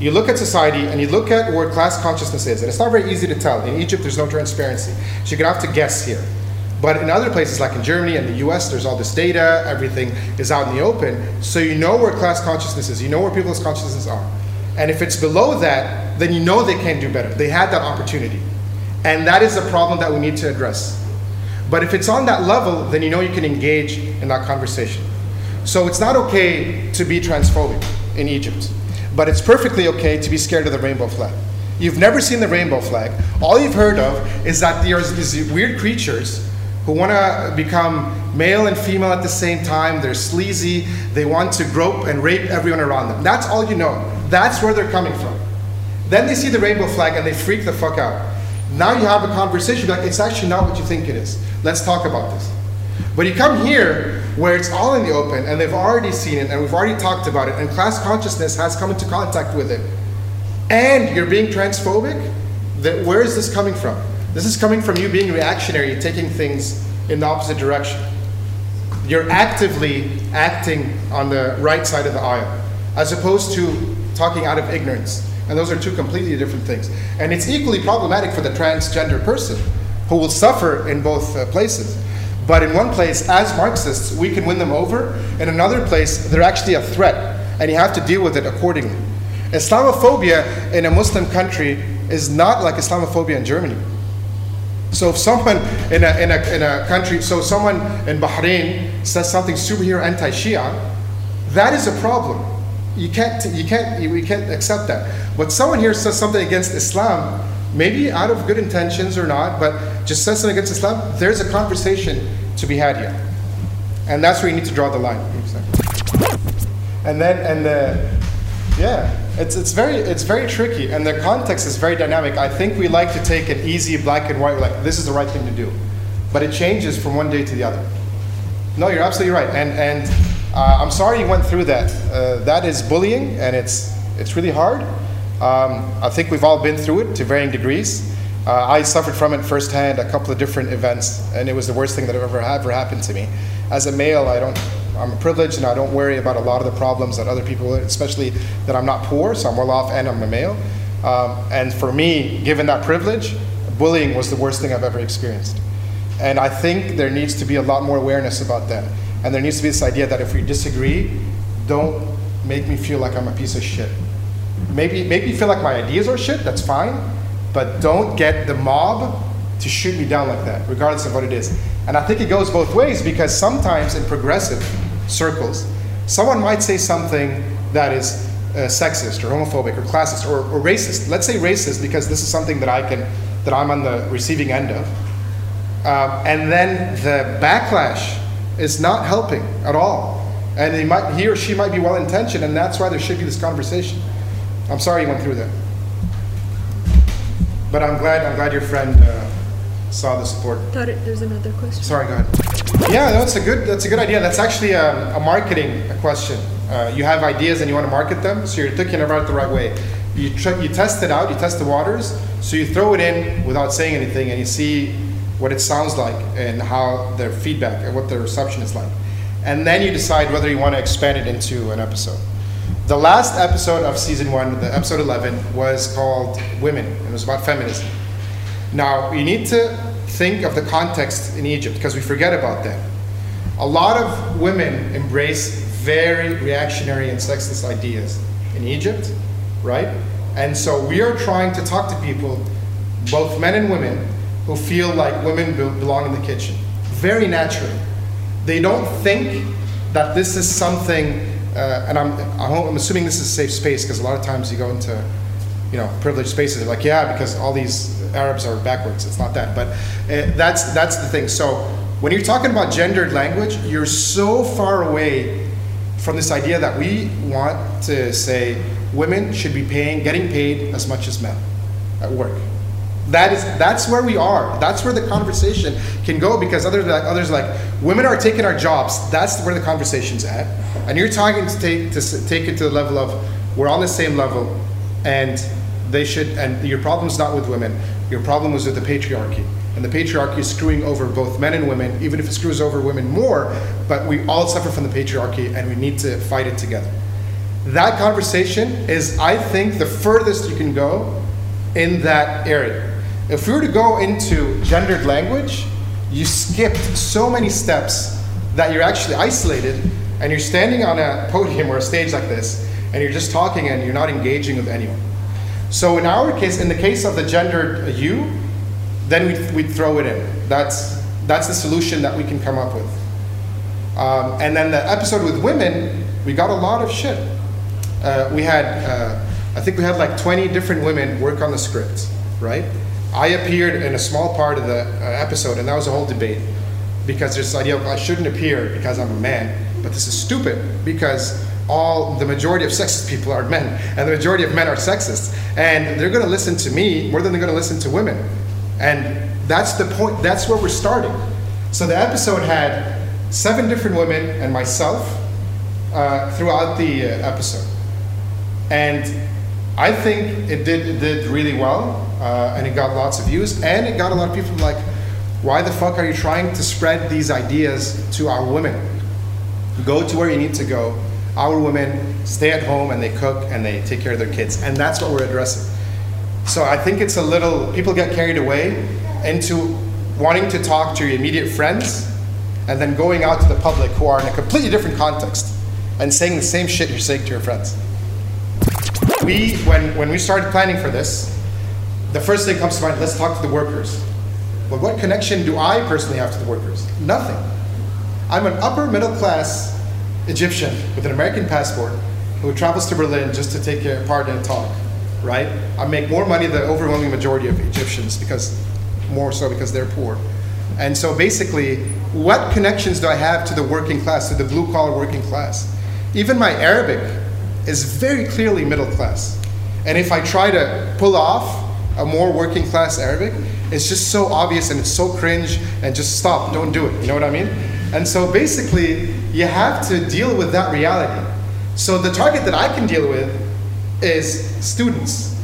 you look at society and you look at where class consciousness is, and it's not very easy to tell. In Egypt, there's no transparency. So you're gonna have to guess here. But in other places like in Germany and the US, there's all this data, everything is out in the open. So you know where class consciousness is, you know where people's consciousness are. And if it's below that, then you know they can do better. They had that opportunity. And that is the problem that we need to address. But if it's on that level, then you know you can engage in that conversation. So it's not okay to be transphobic in Egypt. But it's perfectly okay to be scared of the rainbow flag. You've never seen the rainbow flag. All you've heard of is that there's these weird creatures who want to become male and female at the same time. They're sleazy. They want to grope and rape everyone around them. That's all you know. That's where they're coming from. Then they see the rainbow flag and they freak the fuck out. Now you have a conversation like, it's actually not what you think it is. Let's talk about this. But you come here where it's all in the open and they've already seen it and we've already talked about it and class consciousness has come into contact with it. And you're being transphobic? That where is this coming from? This is coming from you being reactionary, taking things in the opposite direction. You're actively acting on the right side of the aisle, as opposed to talking out of ignorance. And those are two completely different things. And it's equally problematic for the transgender person who will suffer in both uh, places. But in one place, as Marxists, we can win them over. In another place, they're actually a threat, and you have to deal with it accordingly. Islamophobia in a Muslim country is not like Islamophobia in Germany. So if someone in a, in a, in a country, so someone in Bahrain says something superhero anti-Shia, that is a problem. You can't, you can't, you, can't accept that. But someone here says something against Islam, maybe out of good intentions or not, but just something against Islam, there's a conversation to be had here. And that's where you need to draw the line. And then, and the, yeah, it's, it's, very, it's very tricky, and the context is very dynamic. I think we like to take an easy black and white, like, this is the right thing to do. But it changes from one day to the other. No, you're absolutely right. And, and uh, I'm sorry you went through that. Uh, that is bullying, and it's, it's really hard. Um, I think we've all been through it to varying degrees. Uh, I suffered from it firsthand, a couple of different events, and it was the worst thing that ever ever happened to me. As a male, I don't. I'm privileged, and I don't worry about a lot of the problems that other people, especially that I'm not poor, so I'm well off, and I'm a male. Um, and for me, given that privilege, bullying was the worst thing I've ever experienced. And I think there needs to be a lot more awareness about that. And there needs to be this idea that if we disagree, don't make me feel like I'm a piece of shit. Maybe maybe feel like my ideas are shit, that's fine, but don't get the mob to shoot me down like that, regardless of what it is. And I think it goes both ways because sometimes in progressive circles, someone might say something that is uh, sexist or homophobic or classist or, or racist. Let's say racist because this is something that I can that I'm on the receiving end of. Um, and then the backlash is not helping at all. And he, might, he or she might be well intentioned, and that's why there should be this conversation. I'm sorry you went through that. But I'm glad, I'm glad your friend uh, saw the support. Thought it, there's another question. Sorry, go ahead. Yeah, that's a good, that's a good idea. That's actually a, a marketing question. Uh, you have ideas and you want to market them, so you're thinking about it the right way. You, tr- you test it out, you test the waters, so you throw it in without saying anything, and you see what it sounds like and how their feedback and what the reception is like. And then you decide whether you want to expand it into an episode. The last episode of season one, the episode 11, was called Women. It was about feminism. Now, we need to think of the context in Egypt because we forget about that. A lot of women embrace very reactionary and sexist ideas in Egypt, right? And so we are trying to talk to people, both men and women, who feel like women be- belong in the kitchen, very naturally. They don't think that this is something, uh, and I'm, I'm assuming this is a safe space because a lot of times you go into, you know, privileged spaces. They're like, yeah, because all these Arabs are backwards. It's not that, but uh, that's that's the thing. So when you're talking about gendered language, you're so far away from this idea that we want to say women should be paying, getting paid as much as men at work. That is, that's where we are. That's where the conversation can go because others, like, others like, women are taking our jobs. That's where the conversation's at. And you're talking to take, to take it to the level of, we're on the same level and they should, and your problem's not with women. Your problem is with the patriarchy. And the patriarchy is screwing over both men and women, even if it screws over women more, but we all suffer from the patriarchy and we need to fight it together. That conversation is, I think, the furthest you can go in that area. If we were to go into gendered language, you skipped so many steps that you're actually isolated and you're standing on a podium or a stage like this and you're just talking and you're not engaging with anyone. So in our case, in the case of the gendered you, then we'd, we'd throw it in. That's, that's the solution that we can come up with. Um, and then the episode with women, we got a lot of shit. Uh, we had, uh, I think we had like 20 different women work on the script, right? I appeared in a small part of the uh, episode, and that was a whole debate because there's this idea of I shouldn't appear because I'm a man, but this is stupid because all the majority of sexist people are men, and the majority of men are sexist, and they're going to listen to me more than they're going to listen to women, and that's the point. That's where we're starting. So the episode had seven different women and myself uh, throughout the uh, episode, and I think it did it did really well, uh, and it got lots of views, and it got a lot of people like, why the fuck are you trying to spread these ideas to our women? Go to where you need to go. Our women stay at home and they cook and they take care of their kids, and that's what we're addressing. So I think it's a little people get carried away into wanting to talk to your immediate friends and then going out to the public who are in a completely different context and saying the same shit you're saying to your friends. We, when, when we started planning for this, the first thing comes to mind, let's talk to the workers. But what connection do I personally have to the workers? Nothing. I'm an upper middle class Egyptian with an American passport who travels to Berlin just to take part in a talk, right? I make more money than the overwhelming majority of Egyptians because, more so because they're poor. And so basically, what connections do I have to the working class, to the blue collar working class? Even my Arabic is very clearly middle class. And if I try to pull off a more working class Arabic, it's just so obvious and it's so cringe and just stop, don't do it. You know what I mean? And so basically, you have to deal with that reality. So the target that I can deal with is students,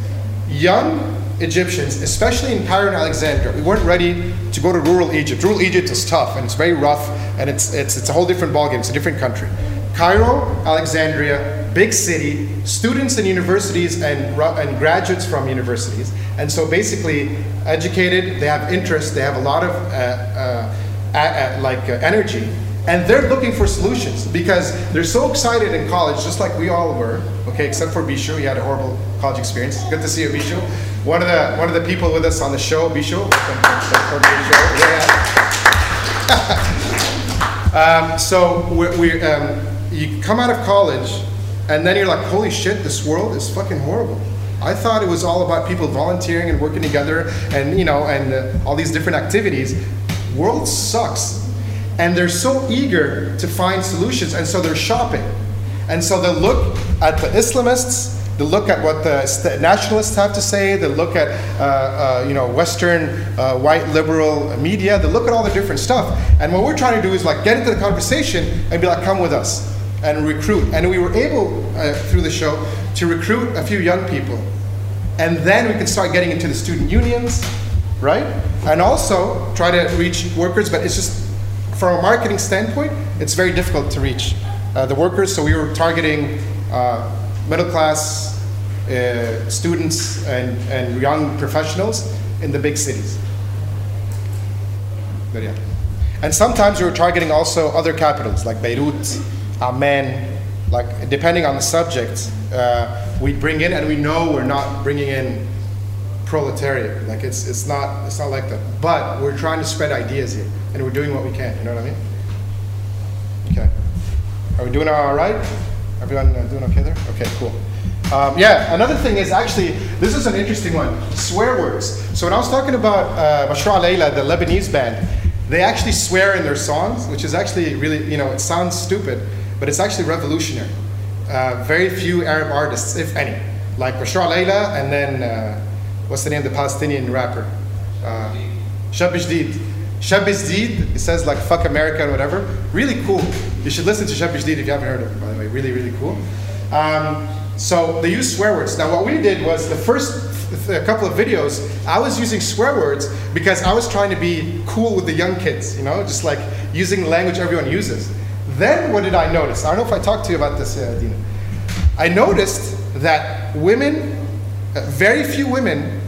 young Egyptians, especially in Cairo and Alexandria. We weren't ready to go to rural Egypt. Rural Egypt is tough and it's very rough and it's, it's, it's a whole different ballgame. It's a different country. Cairo, Alexandria, big city, students in universities and, and graduates from universities. And so basically, educated, they have interest, they have a lot of uh, uh, like uh, energy, and they're looking for solutions because they're so excited in college, just like we all were. Okay, except for Bishu, he had a horrible college experience. Good to see you, Bishu. One of the one of the people with us on the show, Bishu. Yeah. Um, so we, we um, you come out of college, and then you're like, holy shit, this world is fucking horrible. I thought it was all about people volunteering and working together, and you know, and uh, all these different activities. World sucks, and they're so eager to find solutions, and so they're shopping, and so they look at the Islamists. They look at what the nationalists have to say. They look at, uh, uh, you know, Western uh, white liberal media. They look at all the different stuff. And what we're trying to do is like get into the conversation and be like, come with us and recruit. And we were able uh, through the show to recruit a few young people, and then we can start getting into the student unions, right? And also try to reach workers. But it's just from a marketing standpoint, it's very difficult to reach uh, the workers. So we were targeting uh, middle class uh, students and, and young professionals in the big cities. But yeah. And sometimes we were targeting also other capitals like Beirut, Amman, like depending on the subject, uh, we bring in and we know we're not bringing in proletariat. Like it's, it's not it's not like that. But we're trying to spread ideas here and we're doing what we can. You know what I mean? Okay. Are we doing all right? Everyone uh, doing okay there? Okay, cool. Um, yeah, another thing is actually, this is an interesting one swear words. So, when I was talking about uh, Mashrou' Leila, the Lebanese band, they actually swear in their songs, which is actually really, you know, it sounds stupid, but it's actually revolutionary. Uh, very few Arab artists, if any, like Mashrou' Leila and then, uh, what's the name of the Palestinian rapper? Uh, Shab. Shab it says like fuck America and whatever. Really cool. You should listen to Shab if you haven't heard of him, by the way. Really, really cool. Um, so they use swear words. Now, what we did was the first a couple of videos, I was using swear words because I was trying to be cool with the young kids, you know, just like using language everyone uses. Then what did I notice? I don't know if I talked to you about this, uh, Dina. I noticed that women, uh, very few women,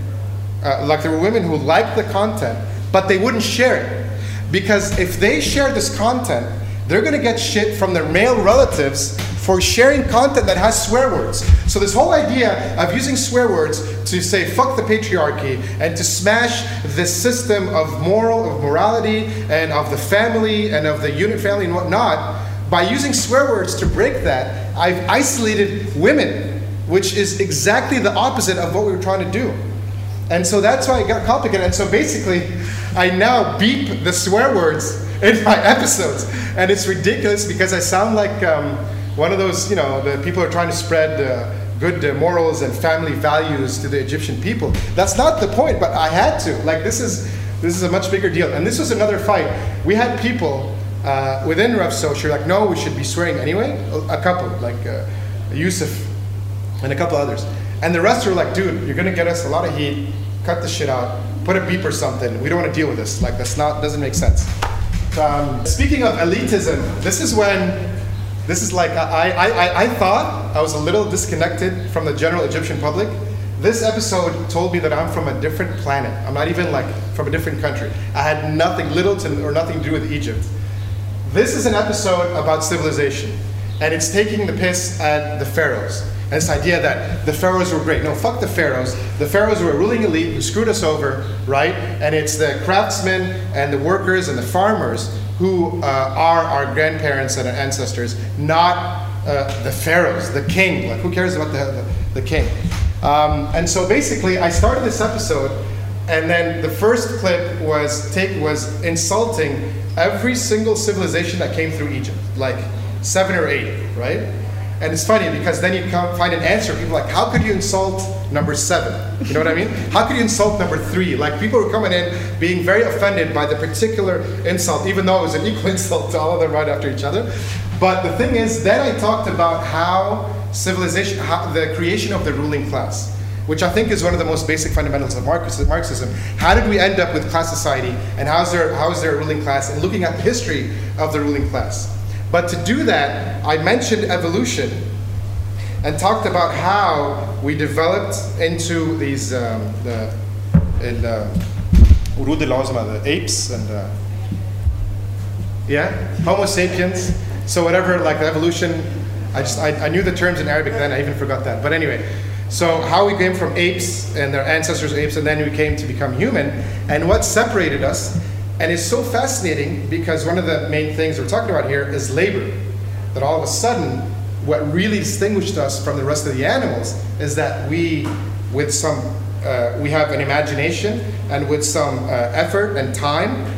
uh, like there were women who liked the content, but they wouldn't share it. Because if they share this content, they're gonna get shit from their male relatives for sharing content that has swear words. So this whole idea of using swear words to say fuck the patriarchy and to smash this system of moral, of morality, and of the family and of the unit family and whatnot, by using swear words to break that, I've isolated women, which is exactly the opposite of what we were trying to do. And so that's why it got complicated. And so basically, I now beep the swear words in my episodes. And it's ridiculous because I sound like um, one of those, you know, the people are trying to spread uh, good uh, morals and family values to the Egyptian people. That's not the point, but I had to. Like, this is, this is a much bigger deal. And this was another fight. We had people uh, within Rough Social like, no, we should be swearing anyway. A, couple, like uh, Yusuf and a couple others. And the rest were like, dude, you're gonna get us a lot of heat. Cut the shit out. Put a beep or something. We don't want to deal with this. Like that's not doesn't make sense. Um, speaking of elitism, this is when this is like I, I, I, I thought I was a little disconnected from the general Egyptian public. This episode told me that I'm from a different planet. I'm not even like from a different country. I had nothing, little to or nothing to do with Egypt. This is an episode about civilization, and it's taking the piss at the pharaohs. And this idea that the pharaohs were great. No, fuck the pharaohs. The pharaohs were a ruling elite who screwed us over, right? And it's the craftsmen and the workers and the farmers who uh, are our grandparents and our ancestors, not uh, the pharaohs, the king. Like, who cares about the, the, the king? Um, and so basically, I started this episode, and then the first clip was take was insulting every single civilization that came through Egypt, like seven or eight, right? And it's funny because then you come find an answer. People like, how could you insult number seven? You know what I mean? How could you insult number three? Like people were coming in being very offended by the particular insult, even though it was an equal insult to all of them right after each other. But the thing is, then I talked about how civilization, how the creation of the ruling class which I think is one of the most basic fundamentals of Marxism. How did we end up with class society and how is there, how is there a ruling class and looking at the history of the ruling class? But to do that, I mentioned evolution and talked about how we developed into these um, the, in, uh, the apes and uh, yeah, Homo sapiens. So whatever, like the evolution. I just I, I knew the terms in Arabic then. I even forgot that. But anyway, so how we came from apes and their ancestors apes, and then we came to become human, and what separated us. And it's so fascinating because one of the main things we're talking about here is labor. That all of a sudden, what really distinguished us from the rest of the animals is that we, with some, uh, we have an imagination, and with some uh, effort and time,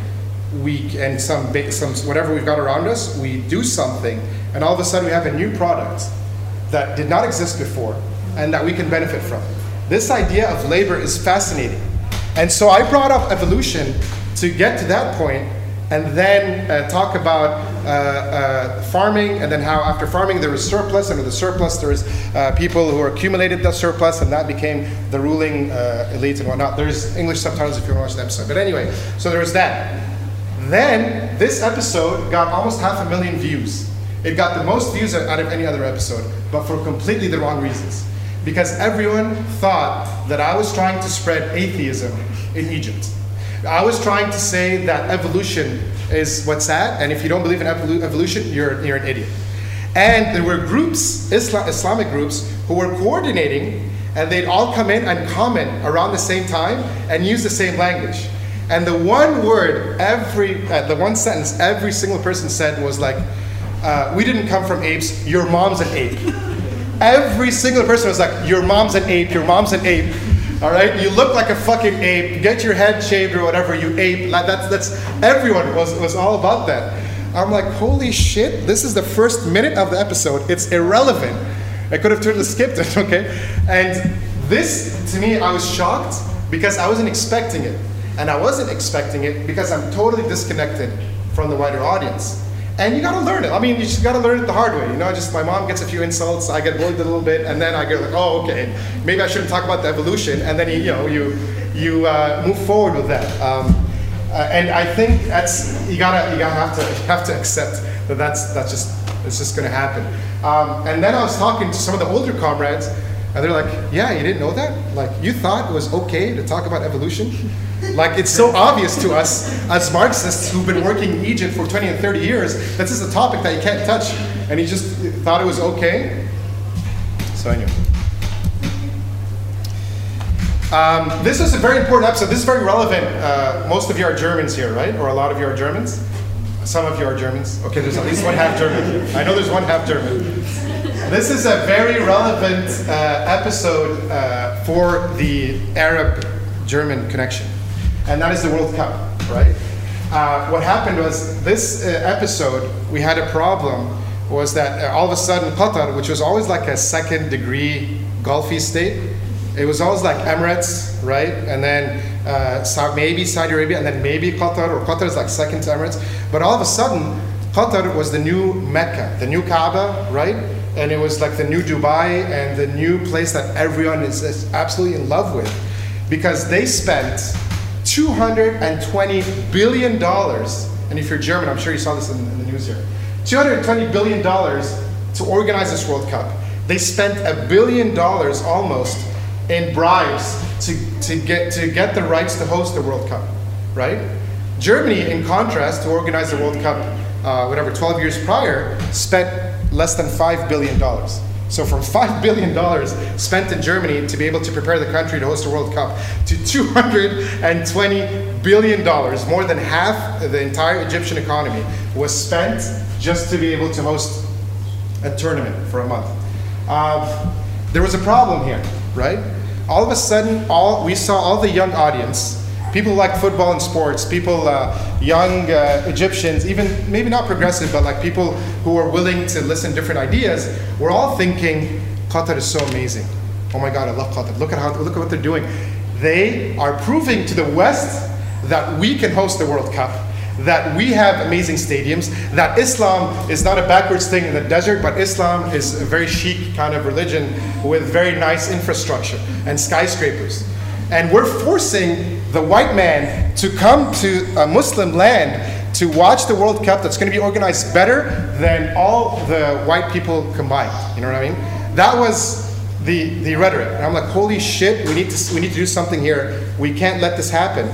we and some some whatever we've got around us, we do something, and all of a sudden we have a new product that did not exist before, and that we can benefit from. This idea of labor is fascinating, and so I brought up evolution to get to that point, and then uh, talk about uh, uh, farming, and then how after farming there was surplus, and with the surplus there is uh, people who accumulated the surplus, and that became the ruling uh, elite and whatnot. There's English subtitles if you want to watch the episode, but anyway, so there was that. Then this episode got almost half a million views. It got the most views out of any other episode, but for completely the wrong reasons. Because everyone thought that I was trying to spread atheism in Egypt. I was trying to say that evolution is what's sad, and if you don't believe in evolu- evolution, you're, you're an idiot. And there were groups, Isla- Islamic groups, who were coordinating, and they'd all come in and comment around the same time and use the same language. And the one word, every, uh, the one sentence every single person said was like, uh, We didn't come from apes, your mom's an ape. Every single person was like, Your mom's an ape, your mom's an ape. All right, you look like a fucking ape. Get your head shaved or whatever. You ape. Like that's that's everyone was was all about that. I'm like, holy shit! This is the first minute of the episode. It's irrelevant. I could have totally skipped it. Okay, and this to me, I was shocked because I wasn't expecting it, and I wasn't expecting it because I'm totally disconnected from the wider audience. And you gotta learn it. I mean, you just gotta learn it the hard way. You know, just my mom gets a few insults, I get bullied a little bit, and then I get like, oh, okay, maybe I shouldn't talk about the evolution. And then you, you know, you you uh, move forward with that. Um, uh, and I think that's you gotta you gotta have to you have to accept that that's that's just it's just gonna happen. Um, and then I was talking to some of the older comrades, and they're like, "Yeah, you didn't know that? Like, you thought it was okay to talk about evolution? Like, it's so obvious to us as Marxists who've been working in Egypt for 20 and 30 years. This is a topic that you can't touch, and he just thought it was okay. So anyway." Um, this is a very important episode. This is very relevant. Uh, most of you are Germans here, right? Or a lot of you are Germans? Some of you are Germans. Okay, there's at least one half German. I know there's one half German. This is a very relevant uh, episode uh, for the Arab German connection, and that is the World Cup, right? Uh, what happened was this uh, episode, we had a problem, was that uh, all of a sudden Qatar, which was always like a second degree Gulfy state, it was always like Emirates, right? And then uh, maybe Saudi Arabia, and then maybe Qatar, or Qatar is like second to Emirates. But all of a sudden, Qatar was the new Mecca, the new Kaaba, right? And it was like the new Dubai and the new place that everyone is, is absolutely in love with. Because they spent $220 billion, and if you're German, I'm sure you saw this in, in the news here $220 billion to organize this World Cup. They spent a billion dollars almost in bribes to, to, get, to get the rights to host the World Cup, right? Germany, in contrast, to organize the World Cup, uh, whatever, 12 years prior, spent less than $5 billion. So from $5 billion spent in Germany to be able to prepare the country to host a World Cup to $220 billion, more than half the entire Egyptian economy, was spent just to be able to host a tournament for a month. Um, there was a problem here, right? All of a sudden, all we saw all the young audience, people like football and sports, people, uh, young uh, Egyptians, even maybe not progressive, but like people who are willing to listen to different ideas, we're all thinking, Qatar is so amazing. Oh my God, I love Qatar. Look at how look at what they're doing. They are proving to the West that we can host the World Cup that we have amazing stadiums, that Islam is not a backwards thing in the desert, but Islam is a very chic kind of religion with very nice infrastructure and skyscrapers. And we're forcing the white man to come to a Muslim land to watch the World Cup that's going to be organized better than all the white people combined. You know what I mean? That was the, the rhetoric. And I'm like, holy shit, we need, to, we need to do something here. We can't let this happen.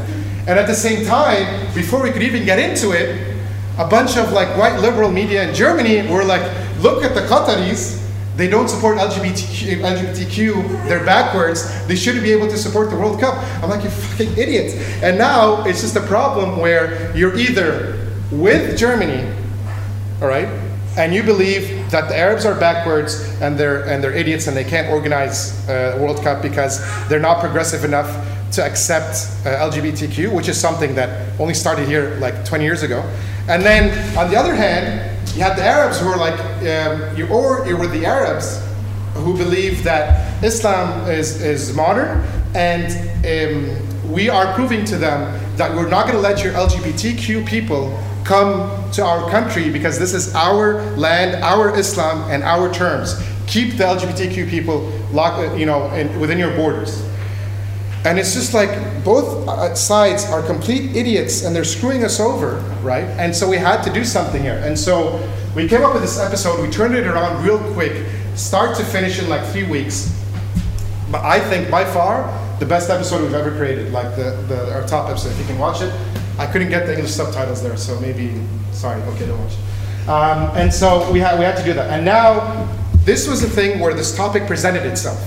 And at the same time, before we could even get into it, a bunch of like white liberal media in Germany were like, look at the Qataris, they don't support LGBTQ, LGBTQ, they're backwards, they shouldn't be able to support the World Cup. I'm like, you fucking idiots. And now it's just a problem where you're either with Germany, all right, and you believe that the Arabs are backwards and they're, and they're idiots and they can't organize a World Cup because they're not progressive enough to accept uh, LGBTQ, which is something that only started here like 20 years ago. And then on the other hand, you had the Arabs who were like, um, you, or you were the Arabs who believe that Islam is, is modern and um, we are proving to them that we're not going to let your LGBTQ people come to our country because this is our land, our Islam, and our terms. Keep the LGBTQ people locked, you know, in, within your borders. And it's just like both uh, sides are complete idiots and they're screwing us over, right? And so we had to do something here. And so we came up with this episode, we turned it around real quick, start to finish in like three weeks. But I think by far the best episode we've ever created, like the, the our top episode. If you can watch it, I couldn't get the English subtitles there, so maybe sorry. Okay, don't watch. Um, and so we had we had to do that. And now this was the thing where this topic presented itself.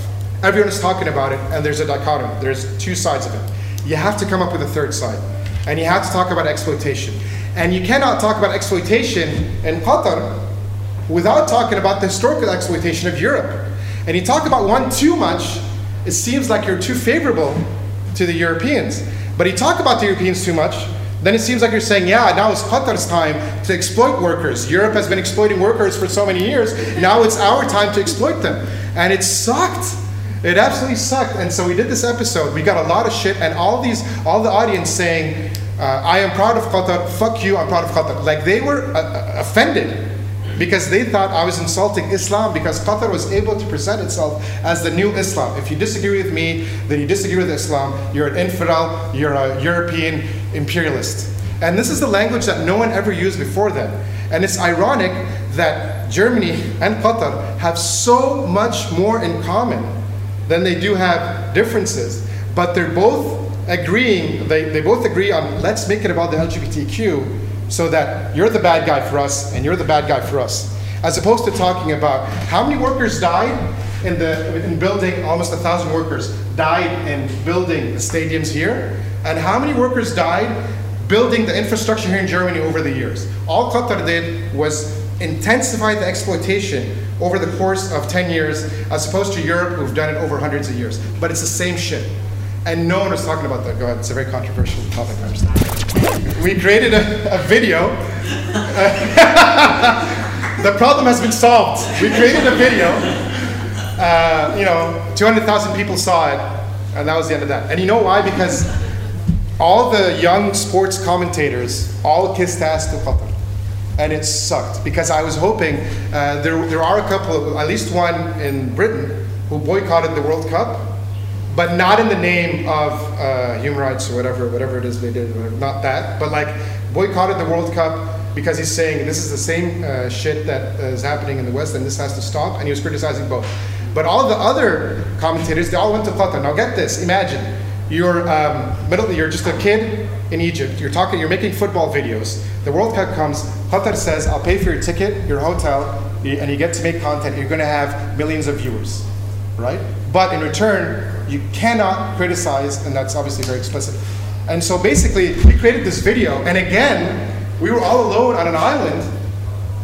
Everyone is talking about it, and there's a dichotomy. There's two sides of it. You have to come up with a third side, and you have to talk about exploitation. And you cannot talk about exploitation in Qatar without talking about the historical exploitation of Europe. And you talk about one too much, it seems like you're too favorable to the Europeans. But you talk about the Europeans too much, then it seems like you're saying, yeah, now it's Qatar's time to exploit workers. Europe has been exploiting workers for so many years. Now it's our time to exploit them. And it sucked. It absolutely sucked. And so we did this episode. We got a lot of shit, and all these, all the audience saying, uh, I am proud of Qatar. Fuck you, I'm proud of Qatar. Like they were uh, uh, offended because they thought I was insulting Islam because Qatar was able to present itself as the new Islam. If you disagree with me, then you disagree with Islam. You're an infidel. You're a European imperialist. And this is the language that no one ever used before then. And it's ironic that Germany and Qatar have so much more in common then they do have differences. But they're both agreeing, they, they both agree on let's make it about the LGBTQ so that you're the bad guy for us and you're the bad guy for us. As opposed to talking about how many workers died in, the, in building, almost a thousand workers died in building the stadiums here, and how many workers died building the infrastructure here in Germany over the years. All Qatar did was intensify the exploitation over the course of 10 years, as opposed to Europe, who've done it over hundreds of years. But it's the same shit. And no one was talking about that. Go ahead, it's a very controversial topic, I understand. We created a, a video. the problem has been solved. We created a video. Uh, you know, 200,000 people saw it, and that was the end of that. And you know why? Because all the young sports commentators all kissed ass to Qatar and it sucked because I was hoping uh, there, there are a couple, of, at least one in Britain, who boycotted the World Cup, but not in the name of uh, human rights or whatever, whatever it is they did, not that, but like boycotted the World Cup because he's saying this is the same uh, shit that is happening in the West and this has to stop, and he was criticizing both. But all the other commentators, they all went to Qatar. Now get this, imagine you're um, middle, you're just a kid in Egypt. You're talking, you're making football videos. The World Cup comes. Qatar says, "I'll pay for your ticket, your hotel, and you get to make content. You're going to have millions of viewers, right? But in return, you cannot criticize, and that's obviously very explicit. And so basically, we created this video, and again, we were all alone on an island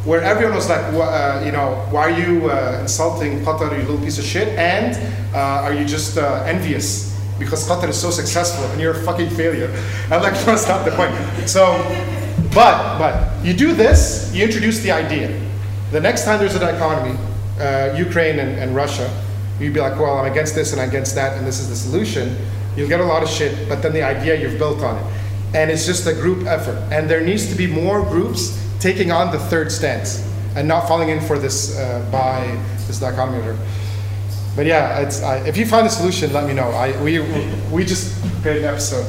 where everyone was like, uh, you know, why are you uh, insulting Qatar, you little piece of shit? And uh, are you just uh, envious because Qatar is so successful and you're a fucking failure. I'm like, that's not the point. So, but, but, you do this, you introduce the idea. The next time there's a dichotomy, uh, Ukraine and, and Russia, you'd be like, well, I'm against this and I'm against that, and this is the solution. You'll get a lot of shit, but then the idea you've built on it. And it's just a group effort. And there needs to be more groups taking on the third stance and not falling in for this uh, by this dichotomy. But yeah, uh, if you find a solution, let me know. I, we, we just created an episode.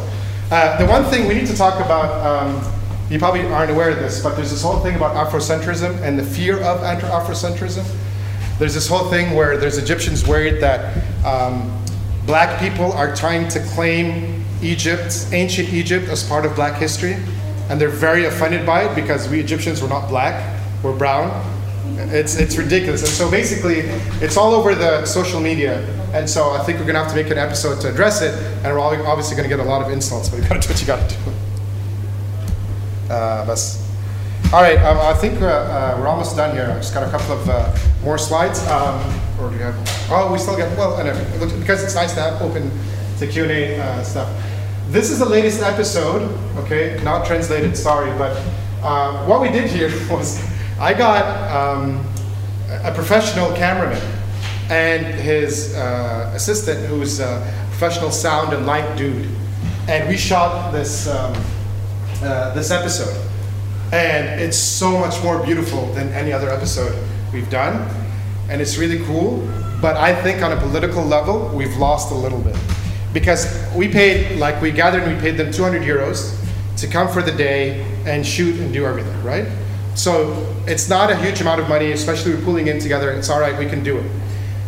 Uh, the one thing we need to talk about, um, you probably aren't aware of this, but there's this whole thing about Afrocentrism and the fear of Afrocentrism. there's this whole thing where there's Egyptians worried that um, black people are trying to claim Egypt, ancient Egypt, as part of black history. And they're very offended by it because we Egyptians were not black, we're brown. It's, it's ridiculous. And so basically, it's all over the social media. And so I think we're going to have to make an episode to address it. And we're obviously going to get a lot of insults, but you got to do what you got to do. Uh, all right, um, I think uh, uh, we're almost done here. I just got a couple of uh, more slides. Um, or do you have? Oh, we still got. Well, anyway, because it's nice to have open to Q and A uh, stuff. This is the latest episode. Okay, not translated. Sorry, but uh, what we did here was I got um, a professional cameraman and his uh, assistant, who's a professional sound and light dude, and we shot this um, this episode and it's so much more beautiful than any other episode we've done. And it's really cool. But I think on a political level, we've lost a little bit. Because we paid, like we gathered and we paid them 200 euros to come for the day and shoot and do everything, right? So it's not a huge amount of money, especially we're pulling in together. It's all right, we can do it.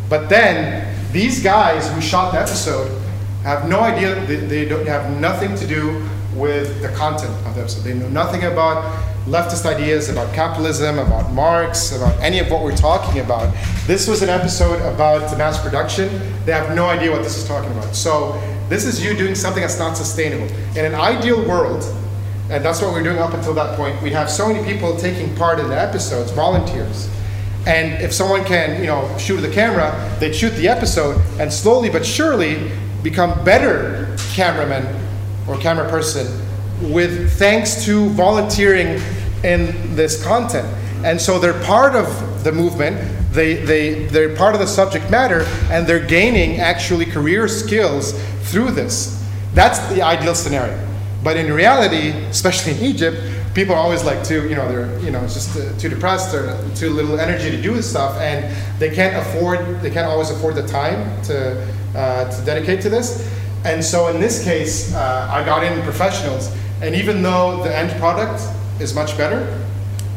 But then these guys who shot the episode have no idea, they, they don't have nothing to do with the content of the episode. They know nothing about leftist ideas, about capitalism, about Marx, about any of what we're talking about. This was an episode about mass production. They have no idea what this is talking about. So this is you doing something that's not sustainable. In an ideal world, and that's what we're doing up until that point, we have so many people taking part in the episodes, volunteers. And if someone can, you know, shoot the camera, they'd shoot the episode and slowly but surely become better cameramen or camera person with thanks to volunteering in this content. And so they're part of the movement, they, they, they're part of the subject matter, and they're gaining actually career skills through this. That's the ideal scenario. But in reality, especially in Egypt, people are always like too, you know, they're, you know, just uh, too depressed or too little energy to do this stuff, and they can't afford, they can't always afford the time to, uh, to dedicate to this. And so in this case, uh, I got in professionals and even though the end product is much better,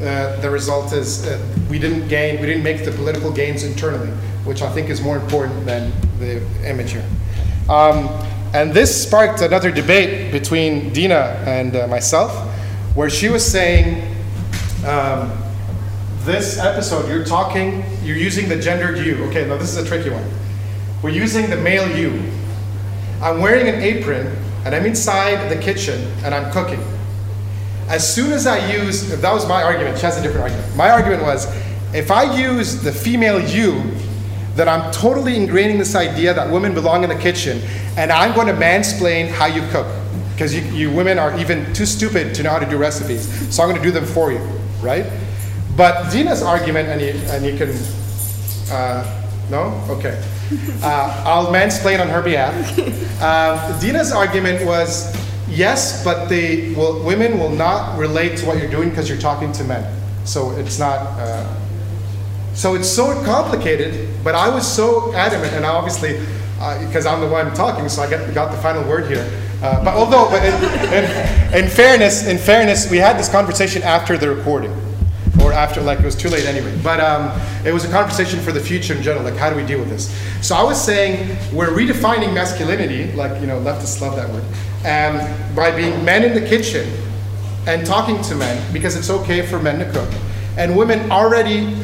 uh, the result is uh, we didn't gain, we didn't make the political gains internally, which I think is more important than the image here. Um, and this sparked another debate between Dina and uh, myself, where she was saying, um, this episode, you're talking, you're using the gendered you. Okay, now this is a tricky one. We're using the male you. I'm wearing an apron and I'm inside the kitchen and I'm cooking. As soon as I use, that was my argument, she has a different argument. My argument was if I use the female you, then I'm totally ingraining this idea that women belong in the kitchen and I'm going to mansplain how you cook. Because you, you women are even too stupid to know how to do recipes. So I'm going to do them for you, right? But Dina's argument, and you, and you can, uh, no? Okay. Uh, I'll mansplain on her behalf. Uh, Dina's argument was yes, but will, women will not relate to what you're doing because you're talking to men. So it's not. So it's so complicated, but I was so adamant, and obviously, because uh, I'm the one talking, so I get, got the final word here. Uh, but although, but in, in, in fairness, in fairness, we had this conversation after the recording or after, like it was too late anyway. But um, it was a conversation for the future in general, like how do we deal with this? So I was saying we're redefining masculinity, like, you know, leftists love that word, um, by being men in the kitchen and talking to men because it's okay for men to cook. And women already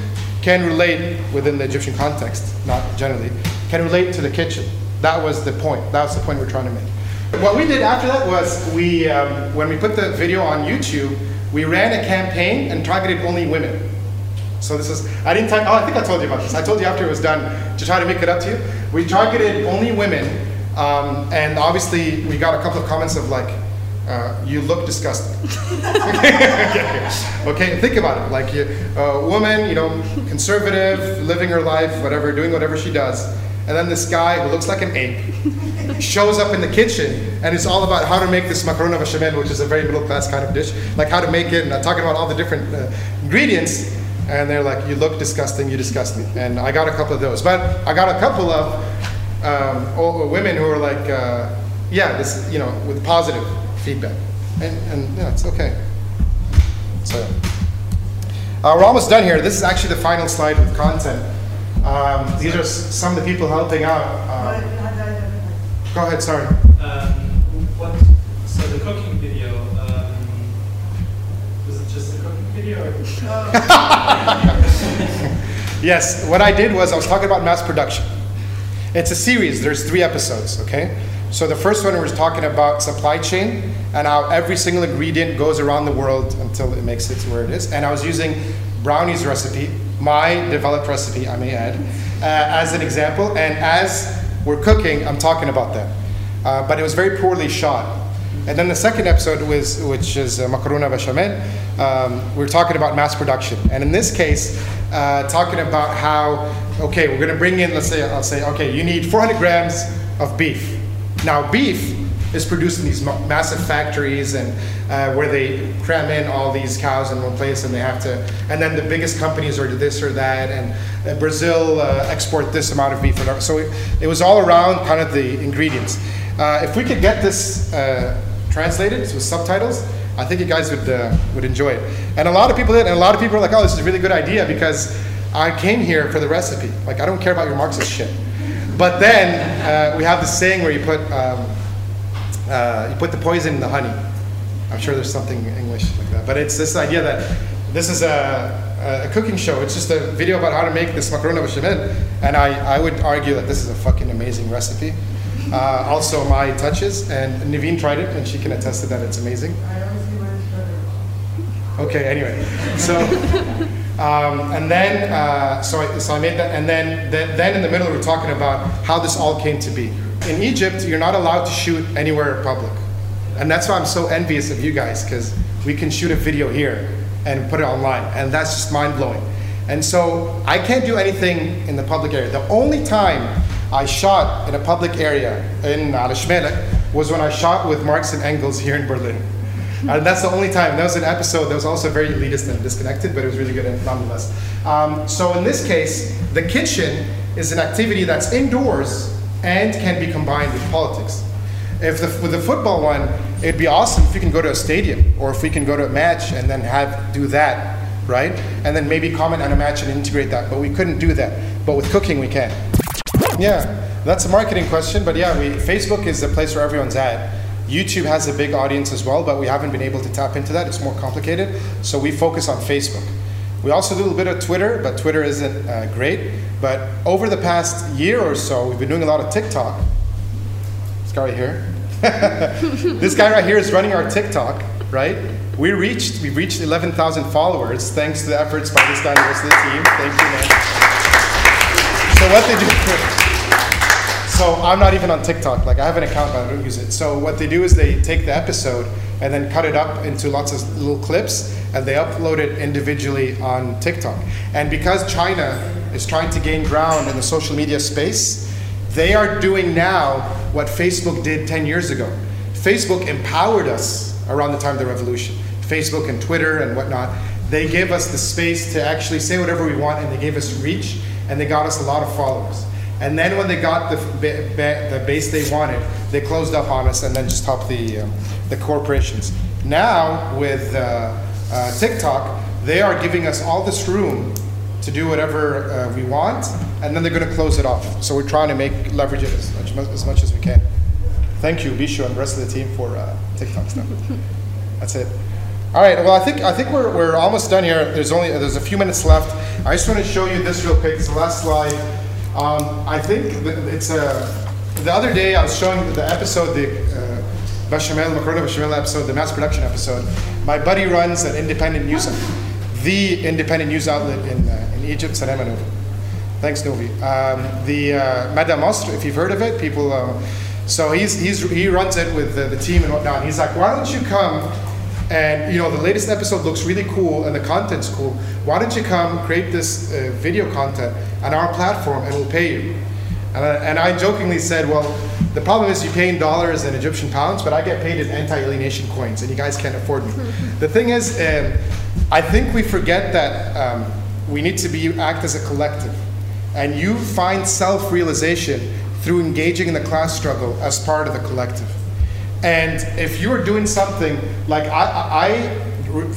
can relate within the Egyptian context, not generally, can relate to the kitchen. That was the point. That was the point we're trying to make. What we did after that was we, um, when we put the video on YouTube, we ran a campaign and targeted only women. So this is, I didn't talk, oh, I think I told you about this. I told you after it was done to try to make it up to you. We targeted only women, um, and obviously we got a couple of comments of like, uh, you look disgusting. okay. okay, think about it. Like a woman, you know, conservative, living her life, whatever, doing whatever she does. And then this guy who looks like an ape shows up in the kitchen and it's all about how to make this macaroni bechamel, which is a very middle class kind of dish, like how to make it and talking about all the different uh, ingredients. And they're like, you look disgusting, you disgust me. And I got a couple of those. But I got a couple of um, women who are like, uh, yeah, this, you know, with positive feedback. And, and yeah, it's okay. So uh, we're almost done here. This is actually the final slide with content. Um, these are some of the people helping out. Um, go ahead, sorry. Um, what, so the cooking video, um, was it just a cooking video? Or? Yes, what I did was I was talking about mass production. It's a series, there's three episodes, okay? So the first one was talking about supply chain and how every single ingredient goes around the world until it makes it to where it is. And I was using brownie's recipe, my developed recipe, I may add, uh, as an example. And as we're cooking, I'm talking about that. Uh, but it was very poorly shot. And then the second episode was, which is uh, macarona bechamel, um, we are talking about mass production. And in this case, uh, talking about how, okay, we're gonna bring in, let's say, I'll say, okay, you need 400 grams of beef. Now, beef is produced in these massive factories and uh, where they cram in all these cows in one place and they have to, and then the biggest companies are this or that, and uh, Brazil uh, export this amount of beef. So it, it was all around kind of the ingredients. Uh, if we could get this uh, translated with subtitles, I think you guys would uh, would enjoy it. And a lot of people did, and a lot of people are like, "Oh, this is a really good idea," because I came here for the recipe. Like, I don't care about your Marxist shit. But then uh, we have this saying where you put um, uh, you put the poison in the honey. I'm sure there's something English like that, but it's this idea that this is a, a cooking show. It's just a video about how to make this macarona bechamel, and I, I would argue that this is a fucking amazing recipe. Uh, also, my touches, and Naveen tried it, and she can attest to that. It's amazing. Okay, anyway, so um, and then uh, so I, so I made that, and then, then then in the middle we're talking about how this all came to be. In Egypt, you're not allowed to shoot anywhere in public, and that's why I'm so envious of you guys because we can shoot a video here and put it online, and that's just mind blowing. And so I can't do anything in the public area. The only time I shot in a public area in Al was when I shot with Marx and Engels here in Berlin. And that's the only time. That was an episode that was also very elitist and disconnected, but it was really good nonetheless. Um, so in this case, the kitchen is an activity that's indoors and can be combined with politics. If the, with the football one, it'd be awesome if we can go to a stadium or if we can go to a match and then have do that, right? And then maybe comment on a match and integrate that. But we couldn't do that. But with cooking, we can. Yeah, that's a marketing question. But yeah, we, Facebook is the place where everyone's at. YouTube has a big audience as well, but we haven't been able to tap into that. It's more complicated. So we focus on Facebook. We also do a little bit of Twitter, but Twitter isn't uh, great. But over the past year or so, we've been doing a lot of TikTok. This guy right here. this guy right here is running our TikTok, right? We reached, we've reached 11,000 followers thanks to the efforts by this guy and the rest of the team. Thank you, man. So what they do, so I'm not even on TikTok. Like I have an account, but I don't use it. So what they do is they take the episode and then cut it up into lots of little clips, and they upload it individually on TikTok. And because China is trying to gain ground in the social media space, they are doing now what Facebook did 10 years ago. Facebook empowered us around the time of the revolution. Facebook and Twitter and whatnot. They gave us the space to actually say whatever we want, and they gave us reach, and they got us a lot of followers. And then when they got the, ba- ba- the base they wanted, they closed up on us and then just helped the, um, the corporations. Now, with uh, uh, TikTok, they are giving us all this room to do whatever uh, we want, and then they're going to close it off. So we're trying to make leverage it as much, as much as we can. Thank you, Bishu, and the rest of the team for uh, TikTok stuff. That's it. All right. Well, I think I think we're, we're almost done here. There's only there's a few minutes left. I just want to show you this real quick. It's the last slide. Um, I think it's a. The other day I was showing the episode, the uh, Bechamel Macarona Bechamel episode, the mass production episode. My buddy runs an independent news, the independent news outlet in uh, in Egypt, Salama Novi. Thanks, Novi. Um, the uh, Mada Masr, if you've heard of it, people. Uh, so he's, he's he runs it with the, the team and whatnot. He's like, why don't you come and you know the latest episode looks really cool and the content's cool. Why don't you come create this uh, video content on our platform and we'll pay you? And I, and I jokingly said, well, the problem is you pay in dollars and Egyptian pounds, but I get paid in anti-alienation coins, and you guys can't afford me. the thing is, um, I think we forget that um, we need to be act as a collective, and you find self-realization through engaging in the class struggle as part of the collective. And if you are doing something like I, I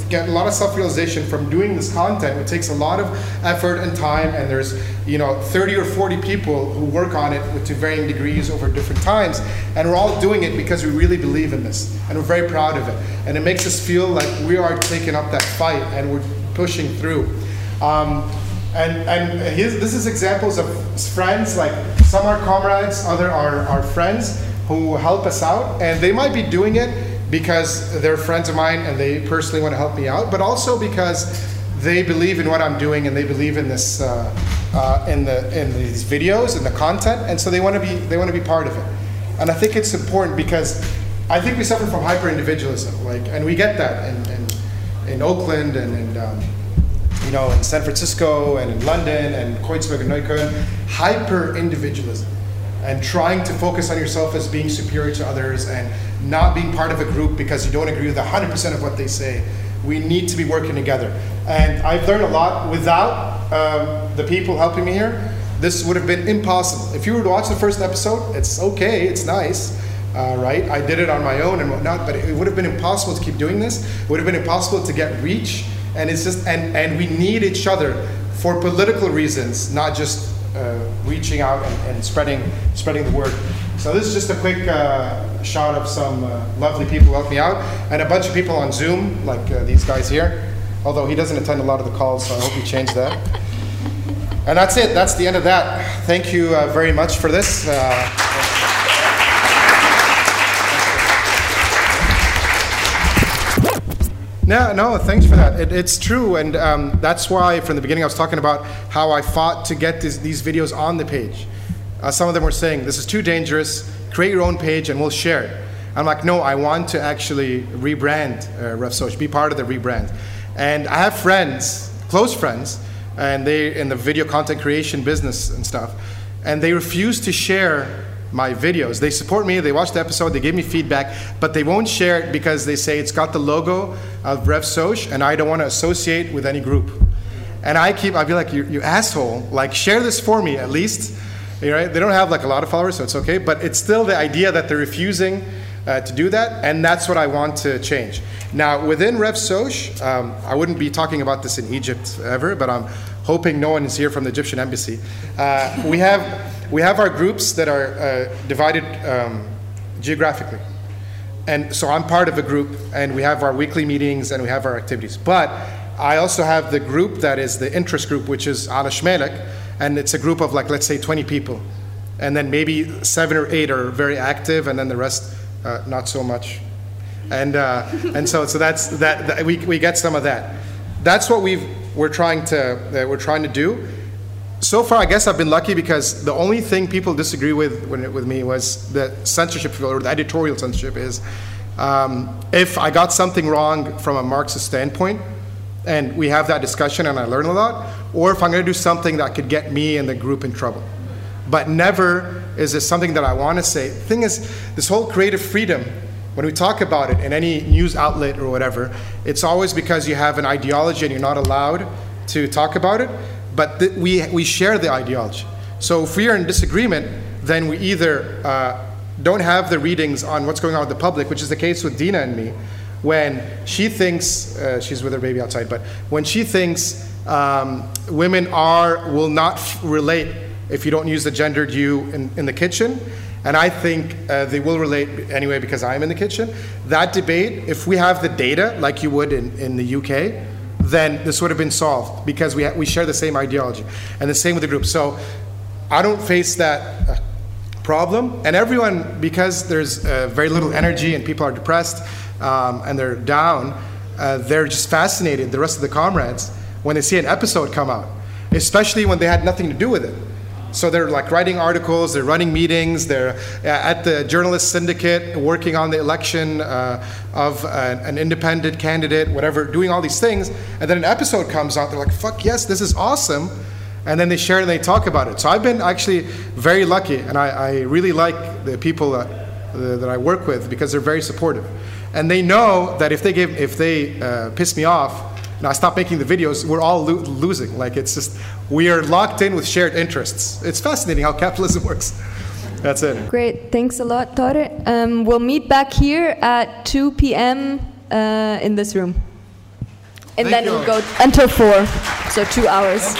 get a lot of self-realization from doing this content. It takes a lot of effort and time, and there's you know 30 or 40 people who work on it to varying degrees over different times, and we're all doing it because we really believe in this, and we're very proud of it, and it makes us feel like we are taking up that fight and we're pushing through. Um, and and his, this is examples of friends, like some are comrades, other are, are friends who help us out, and they might be doing it because they're friends of mine and they personally want to help me out, but also because they believe in what I'm doing and they believe in this uh, uh, in the in these videos and the content, and so they want to be they want to be part of it. And I think it's important because I think we suffer from hyper individualism, like, and we get that in in, in Oakland and in um, you know in San Francisco and in London and Kreuzberg and Neukölln, hyper individualism and trying to focus on yourself as being superior to others and not being part of a group because you don't agree with 100% of what they say. We need to be working together. And I've learned a lot without um, the people helping me here. This would have been impossible. If you were to watch the first episode, it's okay, it's nice, uh, right? I did it on my own and whatnot, but it would have been impossible to keep doing this. It would have been impossible to get reach. And it's just, and, and we need each other for political reasons, not just uh, reaching out and, and spreading spreading the word. So this is just a quick uh, shot of some uh, lovely people who helped me out, and a bunch of people on Zoom, like uh, these guys here. Although he doesn't attend a lot of the calls, so I hope he changed that. And that's it. That's the end of that. Thank you uh, very much for this. No, no, thanks for that. It, it's true, and um, that's why from the beginning I was talking about how I fought to get this, these videos on the page. Uh, some of them were saying, this is too dangerous, create your own page and we'll share it. I'm like, no, I want to actually rebrand uh, RevSoc, be part of the rebrand. And I have friends, close friends, and they in the video content creation business and stuff, and they refuse to share my videos. They support me, they watch the episode, they give me feedback, but they won't share it because they say it's got the logo of RevSoc and I don't want to associate with any group. And I keep, I'd be like, you, you asshole, like share this for me at least. You? They don't have like a lot of followers, so it's okay, but it's still the idea that they're refusing uh, to do that, and that's what I want to change. Now, within RevSoc, um, I wouldn't be talking about this in Egypt ever, but I'm hoping no one is here from the Egyptian embassy. Uh, we have we have our groups that are uh, divided um, geographically. And so I'm part of a group, and we have our weekly meetings and we have our activities. But I also have the group that is the interest group, which is Ala Shmelek, and it's a group of like, let's say, 20 people. And then maybe seven or eight are very active, and then the rest, uh, not so much. And, uh, and so, so that's, that, that, we, we get some of that. That's what we've, we're, trying to, uh, we're trying to do so far, I guess I've been lucky because the only thing people disagree with when, with me was the censorship or the editorial censorship is um, if I got something wrong from a Marxist standpoint, and we have that discussion and I learn a lot, or if I'm going to do something that could get me and the group in trouble. But never is this something that I want to say. The thing is, this whole creative freedom, when we talk about it in any news outlet or whatever, it's always because you have an ideology and you're not allowed to talk about it but we, we share the ideology. So if we are in disagreement, then we either uh, don't have the readings on what's going on with the public, which is the case with Dina and me, when she thinks, uh, she's with her baby outside, but when she thinks um, women are, will not relate if you don't use the gendered you in, in the kitchen, and I think uh, they will relate anyway because I'm in the kitchen. That debate, if we have the data like you would in, in the UK, then this would have been solved because we, ha- we share the same ideology. And the same with the group. So I don't face that uh, problem. And everyone, because there's uh, very little energy and people are depressed um, and they're down, uh, they're just fascinated, the rest of the comrades, when they see an episode come out, especially when they had nothing to do with it. So they're like writing articles, they're running meetings, they're uh, at the journalist syndicate working on the election uh, of an, an, independent candidate, whatever, doing all these things. And then an episode comes out, they're like, fuck yes, this is awesome. And then they share and they talk about it. So I've been actually very lucky, and I, I really like the people that, uh, that I work with because they're very supportive. And they know that if they, give, if they uh, piss me off, and I stop making the videos, we're all lo- losing. Like it's just we are locked in with shared interests. It's fascinating how capitalism works. That's it. Great, thanks a lot, Tore. Um, we'll meet back here at 2 p.m. Uh, in this room. And Thank then you we'll go until four, so two hours.